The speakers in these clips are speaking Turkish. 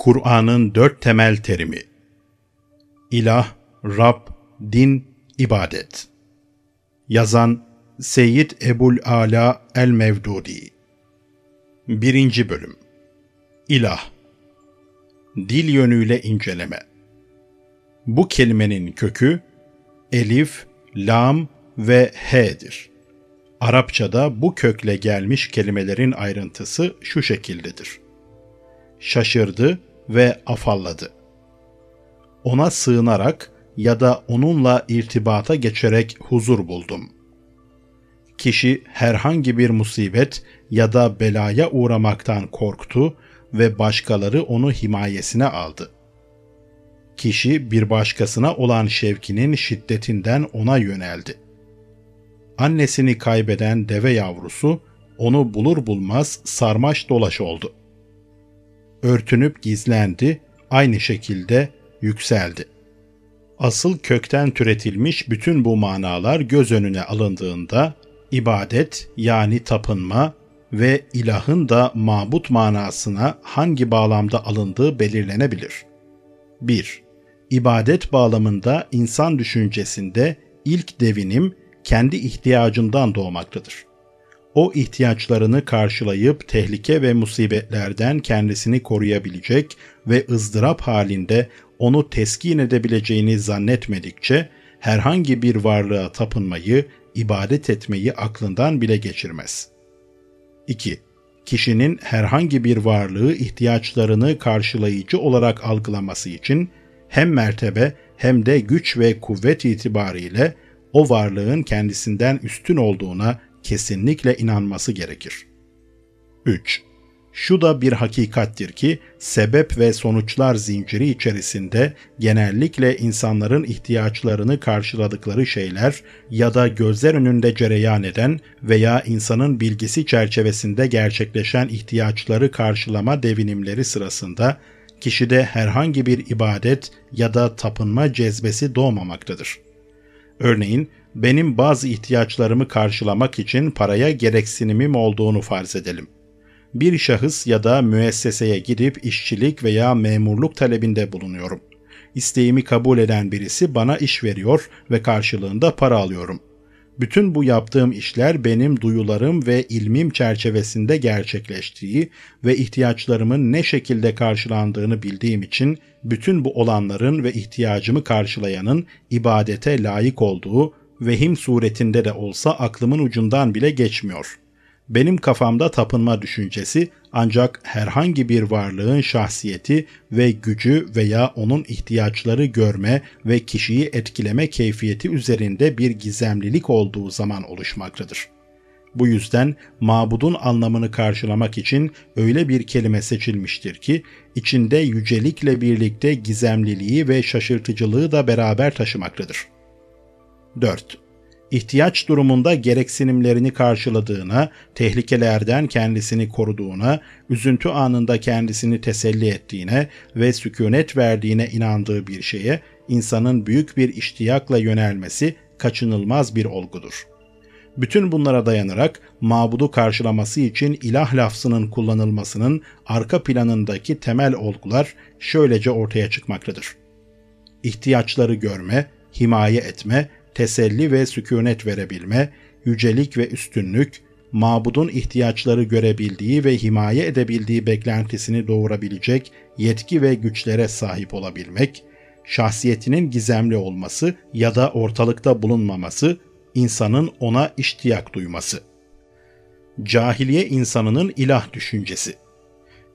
Kur'an'ın dört temel terimi. İlah, Rab, Din, İbadet. Yazan Seyyid Ebul Ala El-Mevdudi. Birinci Bölüm. İlah. Dil yönüyle inceleme. Bu kelimenin kökü Elif, Lam ve H'dir. Arapçada bu kökle gelmiş kelimelerin ayrıntısı şu şekildedir. Şaşırdı, ve afalladı. Ona sığınarak ya da onunla irtibata geçerek huzur buldum. Kişi herhangi bir musibet ya da belaya uğramaktan korktu ve başkaları onu himayesine aldı. Kişi bir başkasına olan şevkinin şiddetinden ona yöneldi. Annesini kaybeden deve yavrusu onu bulur bulmaz sarmaş dolaş oldu örtünüp gizlendi, aynı şekilde yükseldi. Asıl kökten türetilmiş bütün bu manalar göz önüne alındığında ibadet yani tapınma ve ilahın da mabut manasına hangi bağlamda alındığı belirlenebilir. 1. İbadet bağlamında insan düşüncesinde ilk devinim kendi ihtiyacından doğmaktadır o ihtiyaçlarını karşılayıp tehlike ve musibetlerden kendisini koruyabilecek ve ızdırap halinde onu teskin edebileceğini zannetmedikçe herhangi bir varlığa tapınmayı, ibadet etmeyi aklından bile geçirmez. 2. Kişinin herhangi bir varlığı ihtiyaçlarını karşılayıcı olarak algılaması için hem mertebe hem de güç ve kuvvet itibariyle o varlığın kendisinden üstün olduğuna kesinlikle inanması gerekir. 3. Şu da bir hakikattir ki sebep ve sonuçlar zinciri içerisinde genellikle insanların ihtiyaçlarını karşıladıkları şeyler ya da gözler önünde cereyan eden veya insanın bilgisi çerçevesinde gerçekleşen ihtiyaçları karşılama devinimleri sırasında kişide herhangi bir ibadet ya da tapınma cezbesi doğmamaktadır. Örneğin benim bazı ihtiyaçlarımı karşılamak için paraya gereksinimim olduğunu farz edelim. Bir şahıs ya da müesseseye gidip işçilik veya memurluk talebinde bulunuyorum. İsteğimi kabul eden birisi bana iş veriyor ve karşılığında para alıyorum. Bütün bu yaptığım işler benim duyularım ve ilmim çerçevesinde gerçekleştiği ve ihtiyaçlarımın ne şekilde karşılandığını bildiğim için bütün bu olanların ve ihtiyacımı karşılayanın ibadete layık olduğu vehim suretinde de olsa aklımın ucundan bile geçmiyor. Benim kafamda tapınma düşüncesi ancak herhangi bir varlığın şahsiyeti ve gücü veya onun ihtiyaçları görme ve kişiyi etkileme keyfiyeti üzerinde bir gizemlilik olduğu zaman oluşmaktadır. Bu yüzden mabudun anlamını karşılamak için öyle bir kelime seçilmiştir ki içinde yücelikle birlikte gizemliliği ve şaşırtıcılığı da beraber taşımaktadır. 4. İhtiyaç durumunda gereksinimlerini karşıladığına, tehlikelerden kendisini koruduğuna, üzüntü anında kendisini teselli ettiğine ve sükunet verdiğine inandığı bir şeye insanın büyük bir iştiyakla yönelmesi kaçınılmaz bir olgudur. Bütün bunlara dayanarak mabudu karşılaması için ilah lafzının kullanılmasının arka planındaki temel olgular şöylece ortaya çıkmaktadır. İhtiyaçları görme, himaye etme teselli ve sükunet verebilme, yücelik ve üstünlük, mabudun ihtiyaçları görebildiği ve himaye edebildiği beklentisini doğurabilecek yetki ve güçlere sahip olabilmek, şahsiyetinin gizemli olması ya da ortalıkta bulunmaması, insanın ona iştiyak duyması. Cahiliye insanının ilah düşüncesi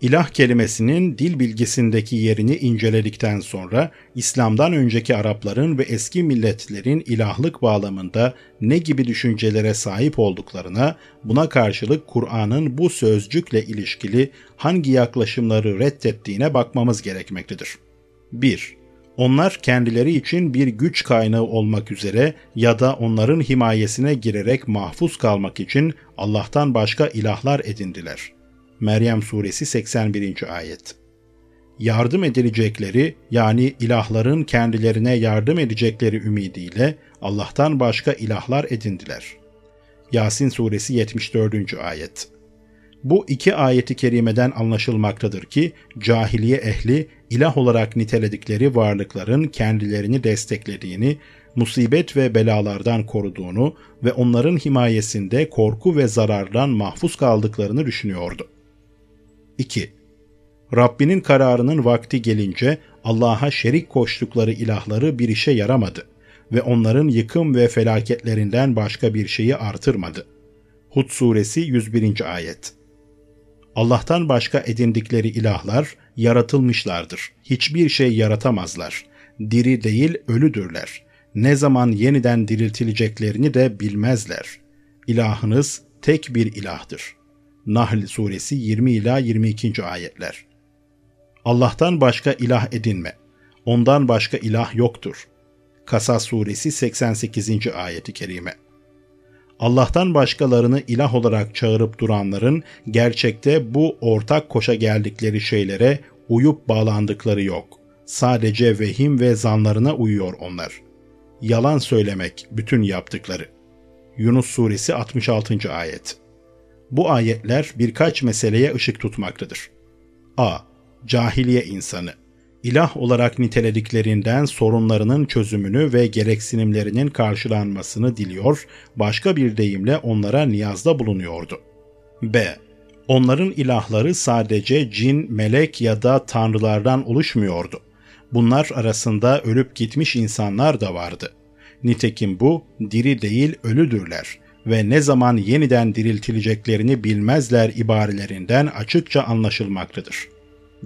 İlah kelimesinin dil bilgisindeki yerini inceledikten sonra İslam'dan önceki Arapların ve eski milletlerin ilahlık bağlamında ne gibi düşüncelere sahip olduklarına, buna karşılık Kur'an'ın bu sözcükle ilişkili hangi yaklaşımları reddettiğine bakmamız gerekmektedir. 1. Onlar kendileri için bir güç kaynağı olmak üzere ya da onların himayesine girerek mahfuz kalmak için Allah'tan başka ilahlar edindiler. Meryem suresi 81. ayet. Yardım edilecekleri yani ilahların kendilerine yardım edecekleri ümidiyle Allah'tan başka ilahlar edindiler. Yasin suresi 74. ayet. Bu iki ayeti kerimeden anlaşılmaktadır ki cahiliye ehli ilah olarak niteledikleri varlıkların kendilerini desteklediğini, musibet ve belalardan koruduğunu ve onların himayesinde korku ve zarardan mahfuz kaldıklarını düşünüyordu. 2. Rabbinin kararının vakti gelince Allah'a şerik koştukları ilahları bir işe yaramadı ve onların yıkım ve felaketlerinden başka bir şeyi artırmadı. Hud suresi 101. ayet Allah'tan başka edindikleri ilahlar yaratılmışlardır. Hiçbir şey yaratamazlar. Diri değil ölüdürler. Ne zaman yeniden diriltileceklerini de bilmezler. İlahınız tek bir ilahdır. Nahl suresi 20 ila 22. ayetler. Allah'tan başka ilah edinme. Ondan başka ilah yoktur. Kasas suresi 88. ayeti kerime. Allah'tan başkalarını ilah olarak çağırıp duranların gerçekte bu ortak koşa geldikleri şeylere uyup bağlandıkları yok. Sadece vehim ve zanlarına uyuyor onlar. Yalan söylemek bütün yaptıkları. Yunus suresi 66. ayet. Bu ayetler birkaç meseleye ışık tutmaktadır. A. Cahiliye insanı ilah olarak nitelediklerinden sorunlarının çözümünü ve gereksinimlerinin karşılanmasını diliyor, başka bir deyimle onlara niyazda bulunuyordu. B. Onların ilahları sadece cin, melek ya da tanrılardan oluşmuyordu. Bunlar arasında ölüp gitmiş insanlar da vardı. Nitekim bu diri değil ölüdürler ve ne zaman yeniden diriltileceklerini bilmezler ibarelerinden açıkça anlaşılmaktadır.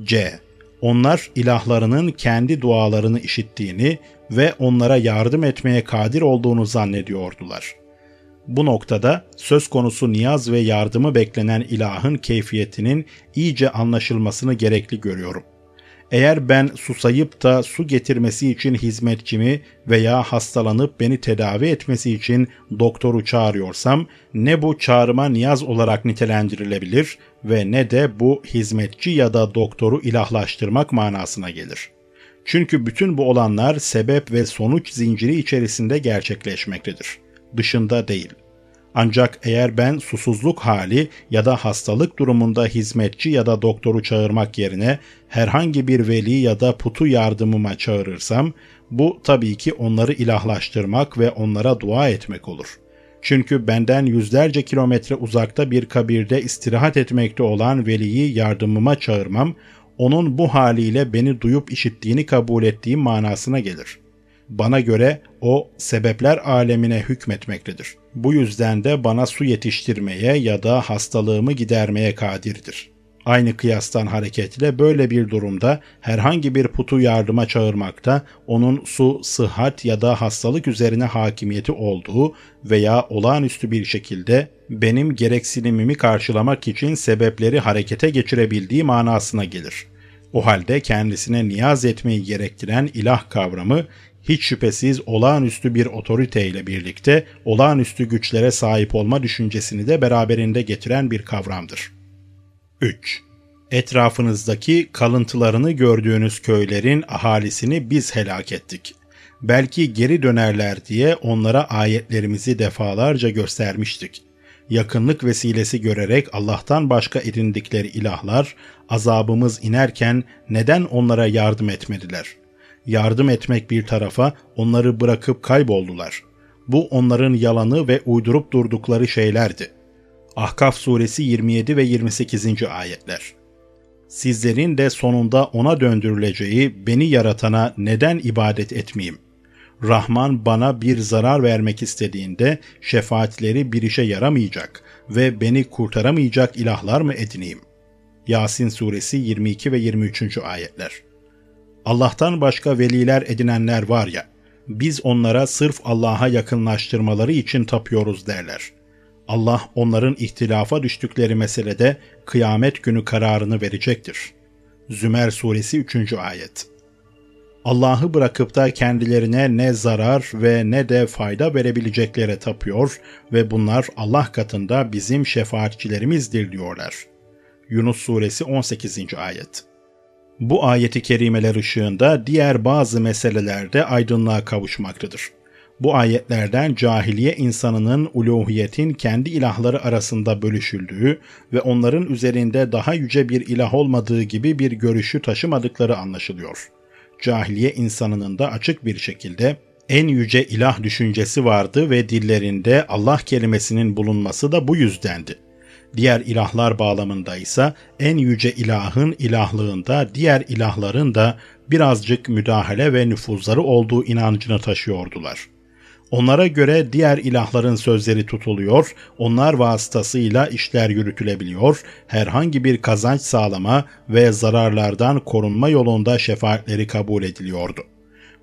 C onlar ilahlarının kendi dualarını işittiğini ve onlara yardım etmeye kadir olduğunu zannediyordular. Bu noktada söz konusu niyaz ve yardımı beklenen ilahın keyfiyetinin iyice anlaşılmasını gerekli görüyorum. Eğer ben susayıp da su getirmesi için hizmetçimi veya hastalanıp beni tedavi etmesi için doktoru çağırıyorsam ne bu çağrıma niyaz olarak nitelendirilebilir ve ne de bu hizmetçi ya da doktoru ilahlaştırmak manasına gelir. Çünkü bütün bu olanlar sebep ve sonuç zinciri içerisinde gerçekleşmektedir. Dışında değil. Ancak eğer ben susuzluk hali ya da hastalık durumunda hizmetçi ya da doktoru çağırmak yerine herhangi bir veli ya da putu yardımıma çağırırsam bu tabii ki onları ilahlaştırmak ve onlara dua etmek olur. Çünkü benden yüzlerce kilometre uzakta bir kabirde istirahat etmekte olan veliyi yardımıma çağırmam, onun bu haliyle beni duyup işittiğini kabul ettiğim manasına gelir. Bana göre o sebepler alemine hükmetmektedir. Bu yüzden de bana su yetiştirmeye ya da hastalığımı gidermeye kadirdir. Aynı kıyastan hareketle böyle bir durumda herhangi bir putu yardıma çağırmakta onun su, sıhhat ya da hastalık üzerine hakimiyeti olduğu veya olağanüstü bir şekilde benim gereksinimimi karşılamak için sebepleri harekete geçirebildiği manasına gelir. O halde kendisine niyaz etmeyi gerektiren ilah kavramı hiç şüphesiz olağanüstü bir otorite ile birlikte olağanüstü güçlere sahip olma düşüncesini de beraberinde getiren bir kavramdır. 3. Etrafınızdaki kalıntılarını gördüğünüz köylerin ahalisini biz helak ettik. Belki geri dönerler diye onlara ayetlerimizi defalarca göstermiştik. Yakınlık vesilesi görerek Allah'tan başka edindikleri ilahlar azabımız inerken neden onlara yardım etmediler? Yardım etmek bir tarafa onları bırakıp kayboldular. Bu onların yalanı ve uydurup durdukları şeylerdi. Ahkaf suresi 27 ve 28. ayetler. Sizlerin de sonunda ona döndürüleceği beni yaratana neden ibadet etmeyeyim? Rahman bana bir zarar vermek istediğinde şefaatleri bir işe yaramayacak ve beni kurtaramayacak ilahlar mı edineyim? Yasin suresi 22 ve 23. ayetler. Allah'tan başka veliler edinenler var ya, biz onlara sırf Allah'a yakınlaştırmaları için tapıyoruz derler. Allah onların ihtilafa düştükleri meselede kıyamet günü kararını verecektir. Zümer suresi 3. ayet Allah'ı bırakıp da kendilerine ne zarar ve ne de fayda verebileceklere tapıyor ve bunlar Allah katında bizim şefaatçilerimizdir diyorlar. Yunus suresi 18. ayet Bu ayeti kerimeler ışığında diğer bazı meselelerde aydınlığa kavuşmaktadır. Bu ayetlerden cahiliye insanının uluhiyetin kendi ilahları arasında bölüşüldüğü ve onların üzerinde daha yüce bir ilah olmadığı gibi bir görüşü taşımadıkları anlaşılıyor. Cahiliye insanının da açık bir şekilde en yüce ilah düşüncesi vardı ve dillerinde Allah kelimesinin bulunması da bu yüzdendi. Diğer ilahlar bağlamında ise en yüce ilahın ilahlığında diğer ilahların da birazcık müdahale ve nüfuzları olduğu inancını taşıyordular. Onlara göre diğer ilahların sözleri tutuluyor, onlar vasıtasıyla işler yürütülebiliyor, herhangi bir kazanç sağlama ve zararlardan korunma yolunda şefaatleri kabul ediliyordu.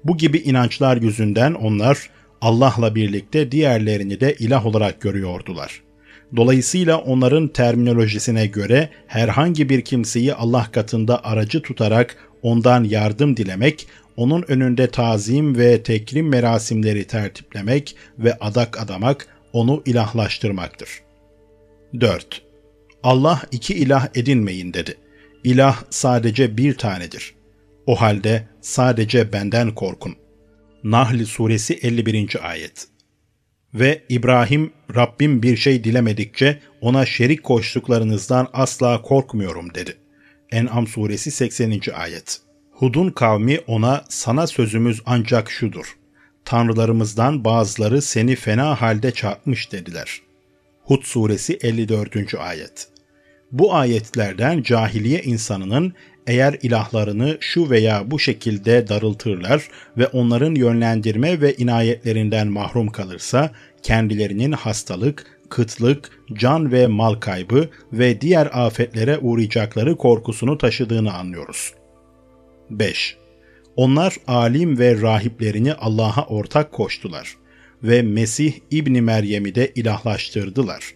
Bu gibi inançlar yüzünden onlar Allah'la birlikte diğerlerini de ilah olarak görüyordular. Dolayısıyla onların terminolojisine göre herhangi bir kimseyi Allah katında aracı tutarak ondan yardım dilemek, onun önünde tazim ve tekrim merasimleri tertiplemek ve adak adamak onu ilahlaştırmaktır. 4. Allah iki ilah edinmeyin dedi. İlah sadece bir tanedir. O halde sadece benden korkun. Nahl suresi 51. ayet. Ve İbrahim Rabbim bir şey dilemedikçe ona şerik koştuklarınızdan asla korkmuyorum dedi. En'am suresi 80. ayet. Hud'un kavmi ona sana sözümüz ancak şudur. Tanrılarımızdan bazıları seni fena halde çarpmış dediler. Hud suresi 54. ayet. Bu ayetlerden cahiliye insanının eğer ilahlarını şu veya bu şekilde darıltırlar ve onların yönlendirme ve inayetlerinden mahrum kalırsa kendilerinin hastalık, kıtlık, can ve mal kaybı ve diğer afetlere uğrayacakları korkusunu taşıdığını anlıyoruz. 5. Onlar alim ve rahiplerini Allah'a ortak koştular ve Mesih İbni Meryem'i de ilahlaştırdılar.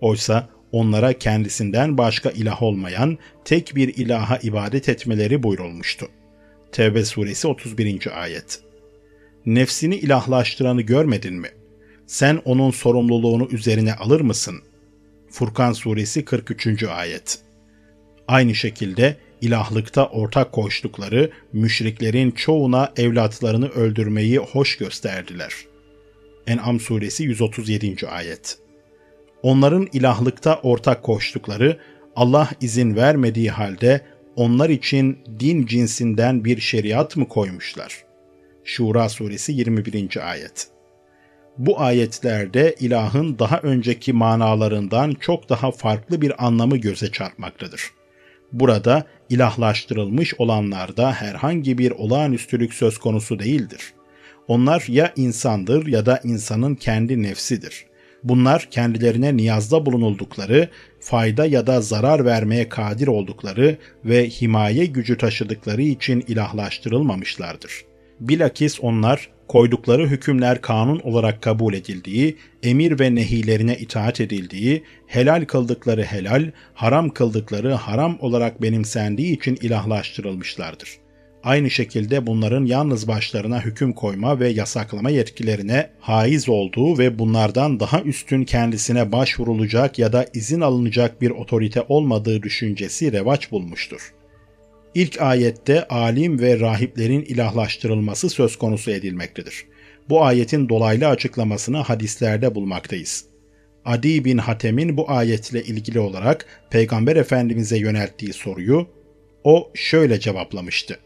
Oysa onlara kendisinden başka ilah olmayan tek bir ilaha ibadet etmeleri buyurulmuştu. Tevbe suresi 31. ayet. Nefsini ilahlaştıranı görmedin mi? Sen onun sorumluluğunu üzerine alır mısın? Furkan suresi 43. ayet. Aynı şekilde ilahlıkta ortak koştukları müşriklerin çoğuna evlatlarını öldürmeyi hoş gösterdiler. En'am suresi 137. ayet. Onların ilahlıkta ortak koştukları Allah izin vermediği halde onlar için din cinsinden bir şeriat mı koymuşlar? Şura suresi 21. ayet. Bu ayetlerde ilahın daha önceki manalarından çok daha farklı bir anlamı göze çarpmaktadır. Burada ilahlaştırılmış olanlarda herhangi bir olağanüstülük söz konusu değildir. Onlar ya insandır ya da insanın kendi nefsidir. Bunlar kendilerine niyazda bulunuldukları, fayda ya da zarar vermeye kadir oldukları ve himaye gücü taşıdıkları için ilahlaştırılmamışlardır. Bilakis onlar koydukları hükümler kanun olarak kabul edildiği, emir ve nehilerine itaat edildiği, helal kıldıkları helal, haram kıldıkları haram olarak benimsendiği için ilahlaştırılmışlardır. Aynı şekilde bunların yalnız başlarına hüküm koyma ve yasaklama yetkilerine haiz olduğu ve bunlardan daha üstün kendisine başvurulacak ya da izin alınacak bir otorite olmadığı düşüncesi revaç bulmuştur. İlk ayette alim ve rahiplerin ilahlaştırılması söz konusu edilmektedir. Bu ayetin dolaylı açıklamasını hadislerde bulmaktayız. Adi bin Hatem'in bu ayetle ilgili olarak Peygamber Efendimiz'e yönelttiği soruyu o şöyle cevaplamıştı.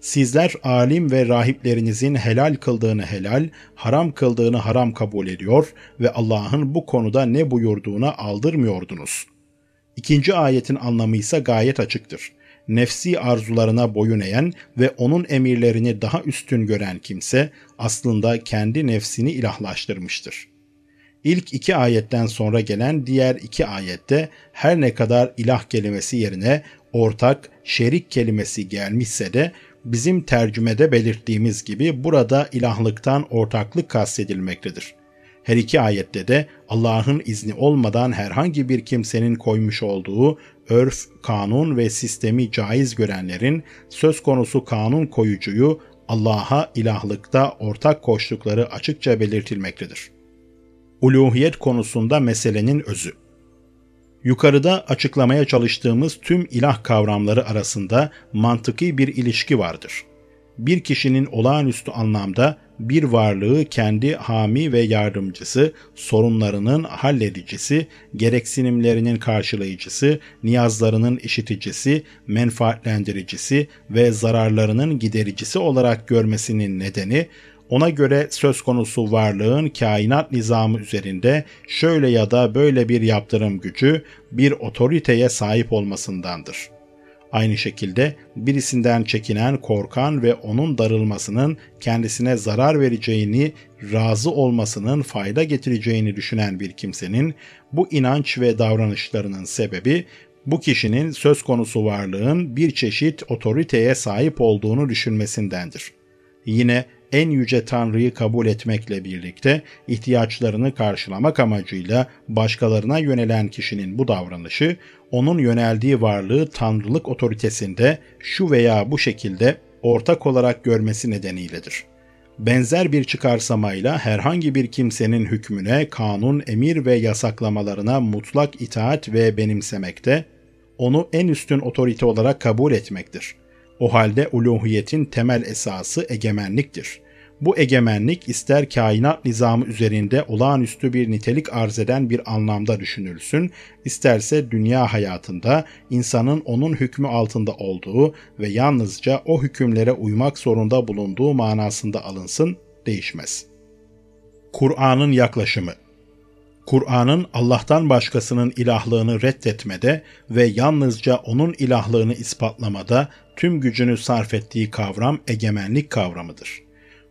Sizler alim ve rahiplerinizin helal kıldığını helal, haram kıldığını haram kabul ediyor ve Allah'ın bu konuda ne buyurduğuna aldırmıyordunuz. İkinci ayetin anlamı ise gayet açıktır nefsi arzularına boyun eğen ve onun emirlerini daha üstün gören kimse aslında kendi nefsini ilahlaştırmıştır. İlk iki ayetten sonra gelen diğer iki ayette her ne kadar ilah kelimesi yerine ortak, şerik kelimesi gelmişse de bizim tercümede belirttiğimiz gibi burada ilahlıktan ortaklık kastedilmektedir. Her iki ayette de Allah'ın izni olmadan herhangi bir kimsenin koymuş olduğu örf, kanun ve sistemi caiz görenlerin söz konusu kanun koyucuyu Allah'a ilahlıkta ortak koştukları açıkça belirtilmektedir. Uluhiyet konusunda meselenin özü Yukarıda açıklamaya çalıştığımız tüm ilah kavramları arasında mantıki bir ilişki vardır. bir kişinin olağanüstü anlamda bir varlığı kendi hami ve yardımcısı, sorunlarının halledicisi, gereksinimlerinin karşılayıcısı, niyazlarının işiticisi, menfaatlendiricisi ve zararlarının gidericisi olarak görmesinin nedeni, ona göre söz konusu varlığın kainat nizamı üzerinde şöyle ya da böyle bir yaptırım gücü, bir otoriteye sahip olmasındandır.'' Aynı şekilde birisinden çekinen, korkan ve onun darılmasının kendisine zarar vereceğini, razı olmasının fayda getireceğini düşünen bir kimsenin bu inanç ve davranışlarının sebebi bu kişinin söz konusu varlığın bir çeşit otoriteye sahip olduğunu düşünmesindendir. Yine en yüce Tanrı'yı kabul etmekle birlikte ihtiyaçlarını karşılamak amacıyla başkalarına yönelen kişinin bu davranışı onun yöneldiği varlığı tanrılık otoritesinde şu veya bu şekilde ortak olarak görmesi nedeniyledir. Benzer bir çıkarsamayla herhangi bir kimsenin hükmüne, kanun, emir ve yasaklamalarına mutlak itaat ve benimsemekte, onu en üstün otorite olarak kabul etmektir. O halde uluhiyetin temel esası egemenliktir. Bu egemenlik ister kainat nizamı üzerinde olağanüstü bir nitelik arz eden bir anlamda düşünülsün, isterse dünya hayatında insanın onun hükmü altında olduğu ve yalnızca o hükümlere uymak zorunda bulunduğu manasında alınsın, değişmez. Kur'an'ın yaklaşımı Kur'an'ın Allah'tan başkasının ilahlığını reddetmede ve yalnızca onun ilahlığını ispatlamada tüm gücünü sarf ettiği kavram egemenlik kavramıdır.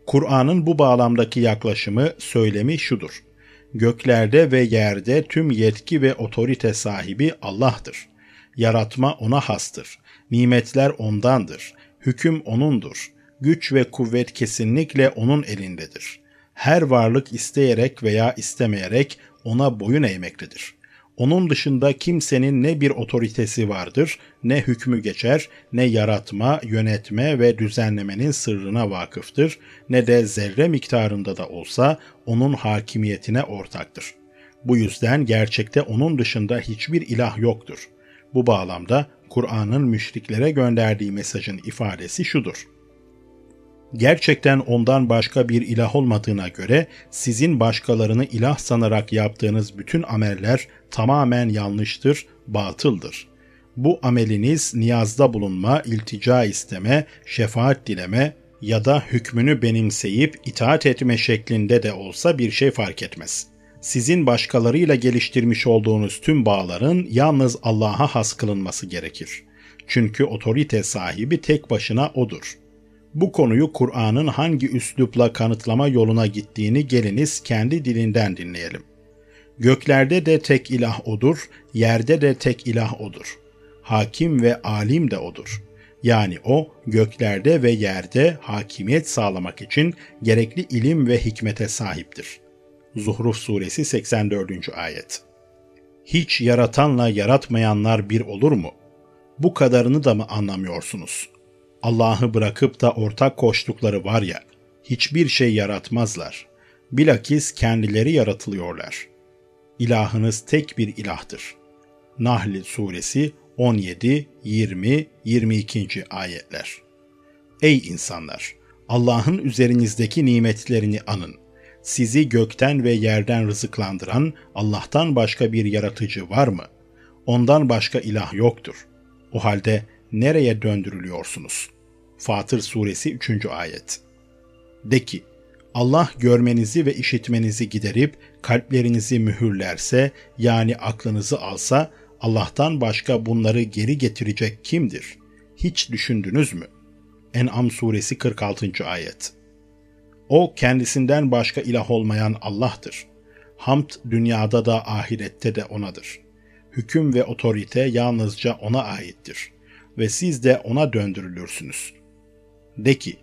Kur'an'ın bu bağlamdaki yaklaşımı, söylemi şudur. Göklerde ve yerde tüm yetki ve otorite sahibi Allah'tır. Yaratma ona hastır. Nimetler ondandır. Hüküm onundur. Güç ve kuvvet kesinlikle onun elindedir. Her varlık isteyerek veya istemeyerek ona boyun eğmektedir. Onun dışında kimsenin ne bir otoritesi vardır, ne hükmü geçer, ne yaratma, yönetme ve düzenlemenin sırrına vakıftır, ne de zerre miktarında da olsa onun hakimiyetine ortaktır. Bu yüzden gerçekte onun dışında hiçbir ilah yoktur. Bu bağlamda Kur'an'ın müşriklere gönderdiği mesajın ifadesi şudur gerçekten ondan başka bir ilah olmadığına göre sizin başkalarını ilah sanarak yaptığınız bütün ameller tamamen yanlıştır, batıldır. Bu ameliniz niyazda bulunma, iltica isteme, şefaat dileme ya da hükmünü benimseyip itaat etme şeklinde de olsa bir şey fark etmez. Sizin başkalarıyla geliştirmiş olduğunuz tüm bağların yalnız Allah'a has kılınması gerekir. Çünkü otorite sahibi tek başına odur.'' Bu konuyu Kur'an'ın hangi üslupla kanıtlama yoluna gittiğini geliniz kendi dilinden dinleyelim. Göklerde de tek ilah odur, yerde de tek ilah odur. Hakim ve alim de odur. Yani o göklerde ve yerde hakimiyet sağlamak için gerekli ilim ve hikmete sahiptir. Zuhruf suresi 84. ayet. Hiç yaratanla yaratmayanlar bir olur mu? Bu kadarını da mı anlamıyorsunuz? Allah'ı bırakıp da ortak koştukları var ya, hiçbir şey yaratmazlar. Bilakis kendileri yaratılıyorlar. İlahınız tek bir ilahtır. Nahl suresi 17, 20, 22. ayetler. Ey insanlar! Allah'ın üzerinizdeki nimetlerini anın. Sizi gökten ve yerden rızıklandıran Allah'tan başka bir yaratıcı var mı? Ondan başka ilah yoktur. O halde nereye döndürülüyorsunuz? Fatır suresi 3. ayet. De ki, Allah görmenizi ve işitmenizi giderip kalplerinizi mühürlerse yani aklınızı alsa Allah'tan başka bunları geri getirecek kimdir? Hiç düşündünüz mü? En'am suresi 46. ayet. O kendisinden başka ilah olmayan Allah'tır. Hamd dünyada da ahirette de O'nadır. Hüküm ve otorite yalnızca O'na aittir ve siz de O'na döndürülürsünüz. De ki,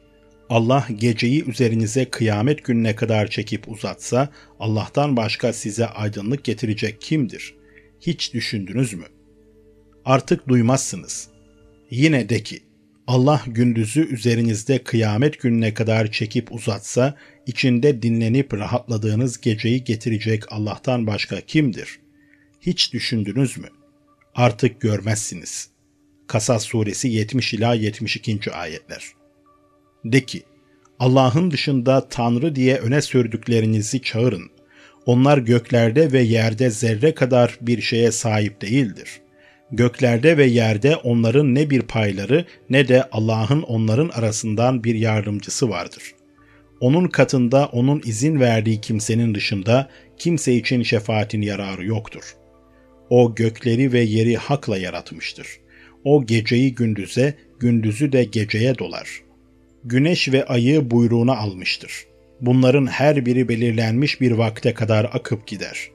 Allah geceyi üzerinize kıyamet gününe kadar çekip uzatsa, Allah'tan başka size aydınlık getirecek kimdir? Hiç düşündünüz mü? Artık duymazsınız. Yine de ki, Allah gündüzü üzerinizde kıyamet gününe kadar çekip uzatsa, içinde dinlenip rahatladığınız geceyi getirecek Allah'tan başka kimdir? Hiç düşündünüz mü? Artık görmezsiniz. Kasas suresi 70 ila 72. ayetler. De ki, Allah'ın dışında Tanrı diye öne sürdüklerinizi çağırın. Onlar göklerde ve yerde zerre kadar bir şeye sahip değildir. Göklerde ve yerde onların ne bir payları ne de Allah'ın onların arasından bir yardımcısı vardır. Onun katında onun izin verdiği kimsenin dışında kimse için şefaatin yararı yoktur. O gökleri ve yeri hakla yaratmıştır. O geceyi gündüze, gündüzü de geceye dolar. Güneş ve ayı buyruğuna almıştır. Bunların her biri belirlenmiş bir vakte kadar akıp gider.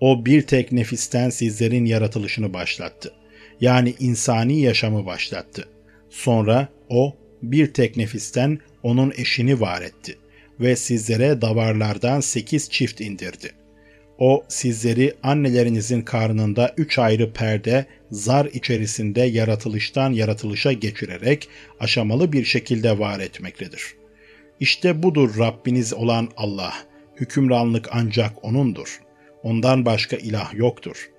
O bir tek nefisten sizlerin yaratılışını başlattı. Yani insani yaşamı başlattı. Sonra o bir tek nefisten onun eşini var etti ve sizlere davarlardan sekiz çift indirdi. O sizleri annelerinizin karnında üç ayrı perde, zar içerisinde yaratılıştan yaratılışa geçirerek aşamalı bir şekilde var etmektedir. İşte budur Rabbiniz olan Allah. Hükümranlık ancak O'nundur. Ondan başka ilah yoktur.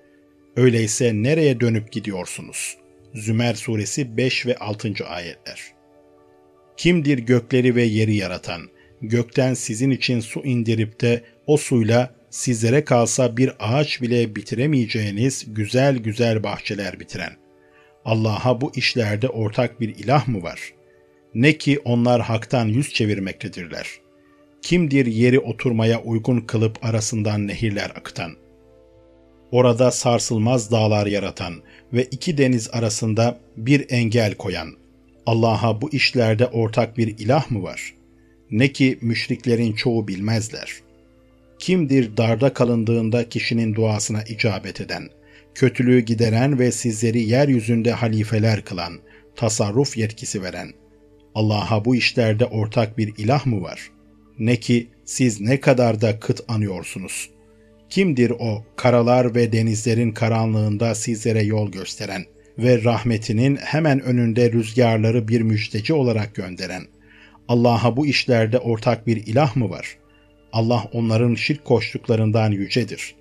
Öyleyse nereye dönüp gidiyorsunuz? Zümer suresi 5 ve 6. ayetler. Kimdir gökleri ve yeri yaratan? Gökten sizin için su indirip de o suyla sizlere kalsa bir ağaç bile bitiremeyeceğiniz güzel güzel bahçeler bitiren. Allah'a bu işlerde ortak bir ilah mı var? Ne ki onlar haktan yüz çevirmektedirler. Kimdir yeri oturmaya uygun kılıp arasından nehirler akıtan? Orada sarsılmaz dağlar yaratan ve iki deniz arasında bir engel koyan. Allah'a bu işlerde ortak bir ilah mı var? Ne ki müşriklerin çoğu bilmezler.'' Kimdir darda kalındığında kişinin duasına icabet eden, kötülüğü gideren ve sizleri yeryüzünde halifeler kılan, tasarruf yetkisi veren? Allah'a bu işlerde ortak bir ilah mı var? Ne ki siz ne kadar da kıt anıyorsunuz. Kimdir o karalar ve denizlerin karanlığında sizlere yol gösteren ve rahmetinin hemen önünde rüzgarları bir müjdeci olarak gönderen? Allah'a bu işlerde ortak bir ilah mı var?'' Allah onların şirk koştuklarından yücedir.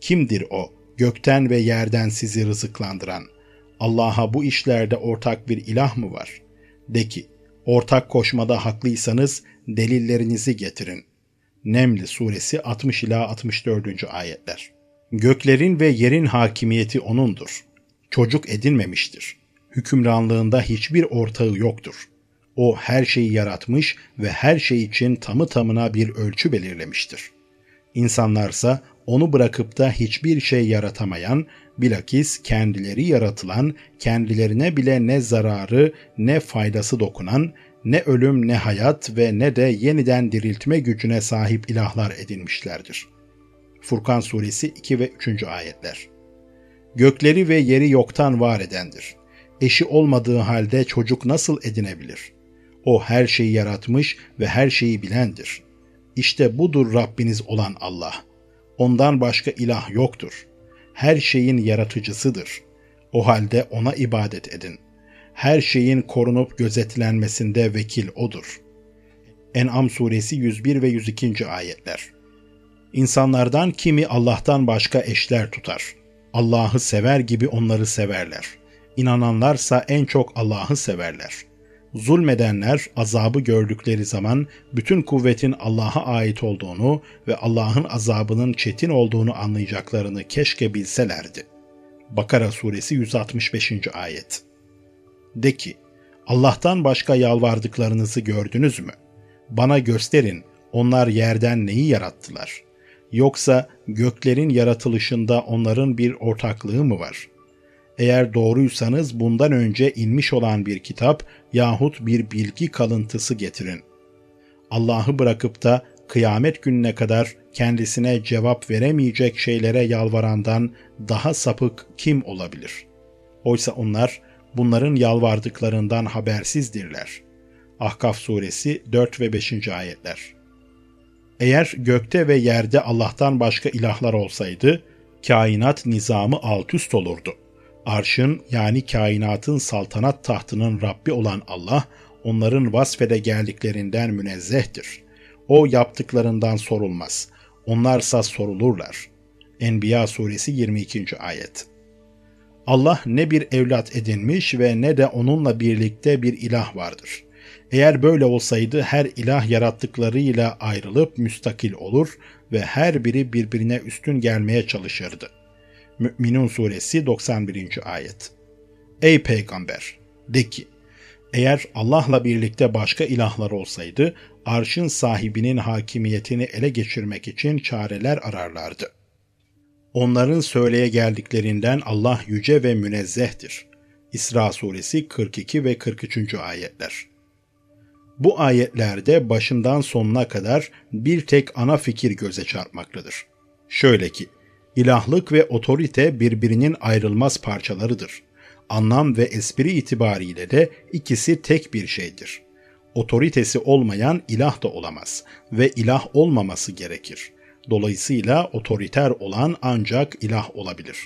Kimdir o, gökten ve yerden sizi rızıklandıran? Allah'a bu işlerde ortak bir ilah mı var? De ki, ortak koşmada haklıysanız delillerinizi getirin. Neml suresi 60 ila 64. ayetler. Göklerin ve yerin hakimiyeti O'nundur. Çocuk edinmemiştir. Hükümranlığında hiçbir ortağı yoktur. O her şeyi yaratmış ve her şey için tamı tamına bir ölçü belirlemiştir. İnsanlarsa onu bırakıp da hiçbir şey yaratamayan, bilakis kendileri yaratılan, kendilerine bile ne zararı ne faydası dokunan, ne ölüm ne hayat ve ne de yeniden diriltme gücüne sahip ilahlar edinmişlerdir. Furkan suresi 2 ve 3. ayetler. Gökleri ve yeri yoktan var edendir. Eşi olmadığı halde çocuk nasıl edinebilir? O her şeyi yaratmış ve her şeyi bilendir. İşte budur Rabbiniz olan Allah. Ondan başka ilah yoktur. Her şeyin yaratıcısıdır. O halde ona ibadet edin. Her şeyin korunup gözetlenmesinde vekil odur. En'am suresi 101 ve 102. ayetler. İnsanlardan kimi Allah'tan başka eşler tutar. Allah'ı sever gibi onları severler. İnananlarsa en çok Allah'ı severler. Zulmedenler azabı gördükleri zaman bütün kuvvetin Allah'a ait olduğunu ve Allah'ın azabının çetin olduğunu anlayacaklarını keşke bilselerdi. Bakara suresi 165. ayet. De ki, Allah'tan başka yalvardıklarınızı gördünüz mü? Bana gösterin, onlar yerden neyi yarattılar? Yoksa göklerin yaratılışında onların bir ortaklığı mı var?'' Eğer doğruysanız bundan önce inmiş olan bir kitap yahut bir bilgi kalıntısı getirin. Allah'ı bırakıp da kıyamet gününe kadar kendisine cevap veremeyecek şeylere yalvarandan daha sapık kim olabilir? Oysa onlar bunların yalvardıklarından habersizdirler. Ahkaf suresi 4 ve 5. ayetler. Eğer gökte ve yerde Allah'tan başka ilahlar olsaydı, kainat nizamı alt üst olurdu.'' Arşın yani kainatın saltanat tahtının Rabbi olan Allah, onların vasfede geldiklerinden münezzehtir. O yaptıklarından sorulmaz. Onlarsa sorulurlar. Enbiya suresi 22. ayet. Allah ne bir evlat edinmiş ve ne de onunla birlikte bir ilah vardır. Eğer böyle olsaydı her ilah yarattıklarıyla ayrılıp müstakil olur ve her biri birbirine üstün gelmeye çalışırdı. Mü'minun suresi 91. ayet. Ey peygamber! De ki, eğer Allah'la birlikte başka ilahlar olsaydı, arşın sahibinin hakimiyetini ele geçirmek için çareler ararlardı. Onların söyleye geldiklerinden Allah yüce ve münezzehtir. İsra suresi 42 ve 43. ayetler. Bu ayetlerde başından sonuna kadar bir tek ana fikir göze çarpmaktadır. Şöyle ki, ilahlık ve otorite birbirinin ayrılmaz parçalarıdır. Anlam ve espri itibariyle de ikisi tek bir şeydir. Otoritesi olmayan ilah da olamaz ve ilah olmaması gerekir. Dolayısıyla otoriter olan ancak ilah olabilir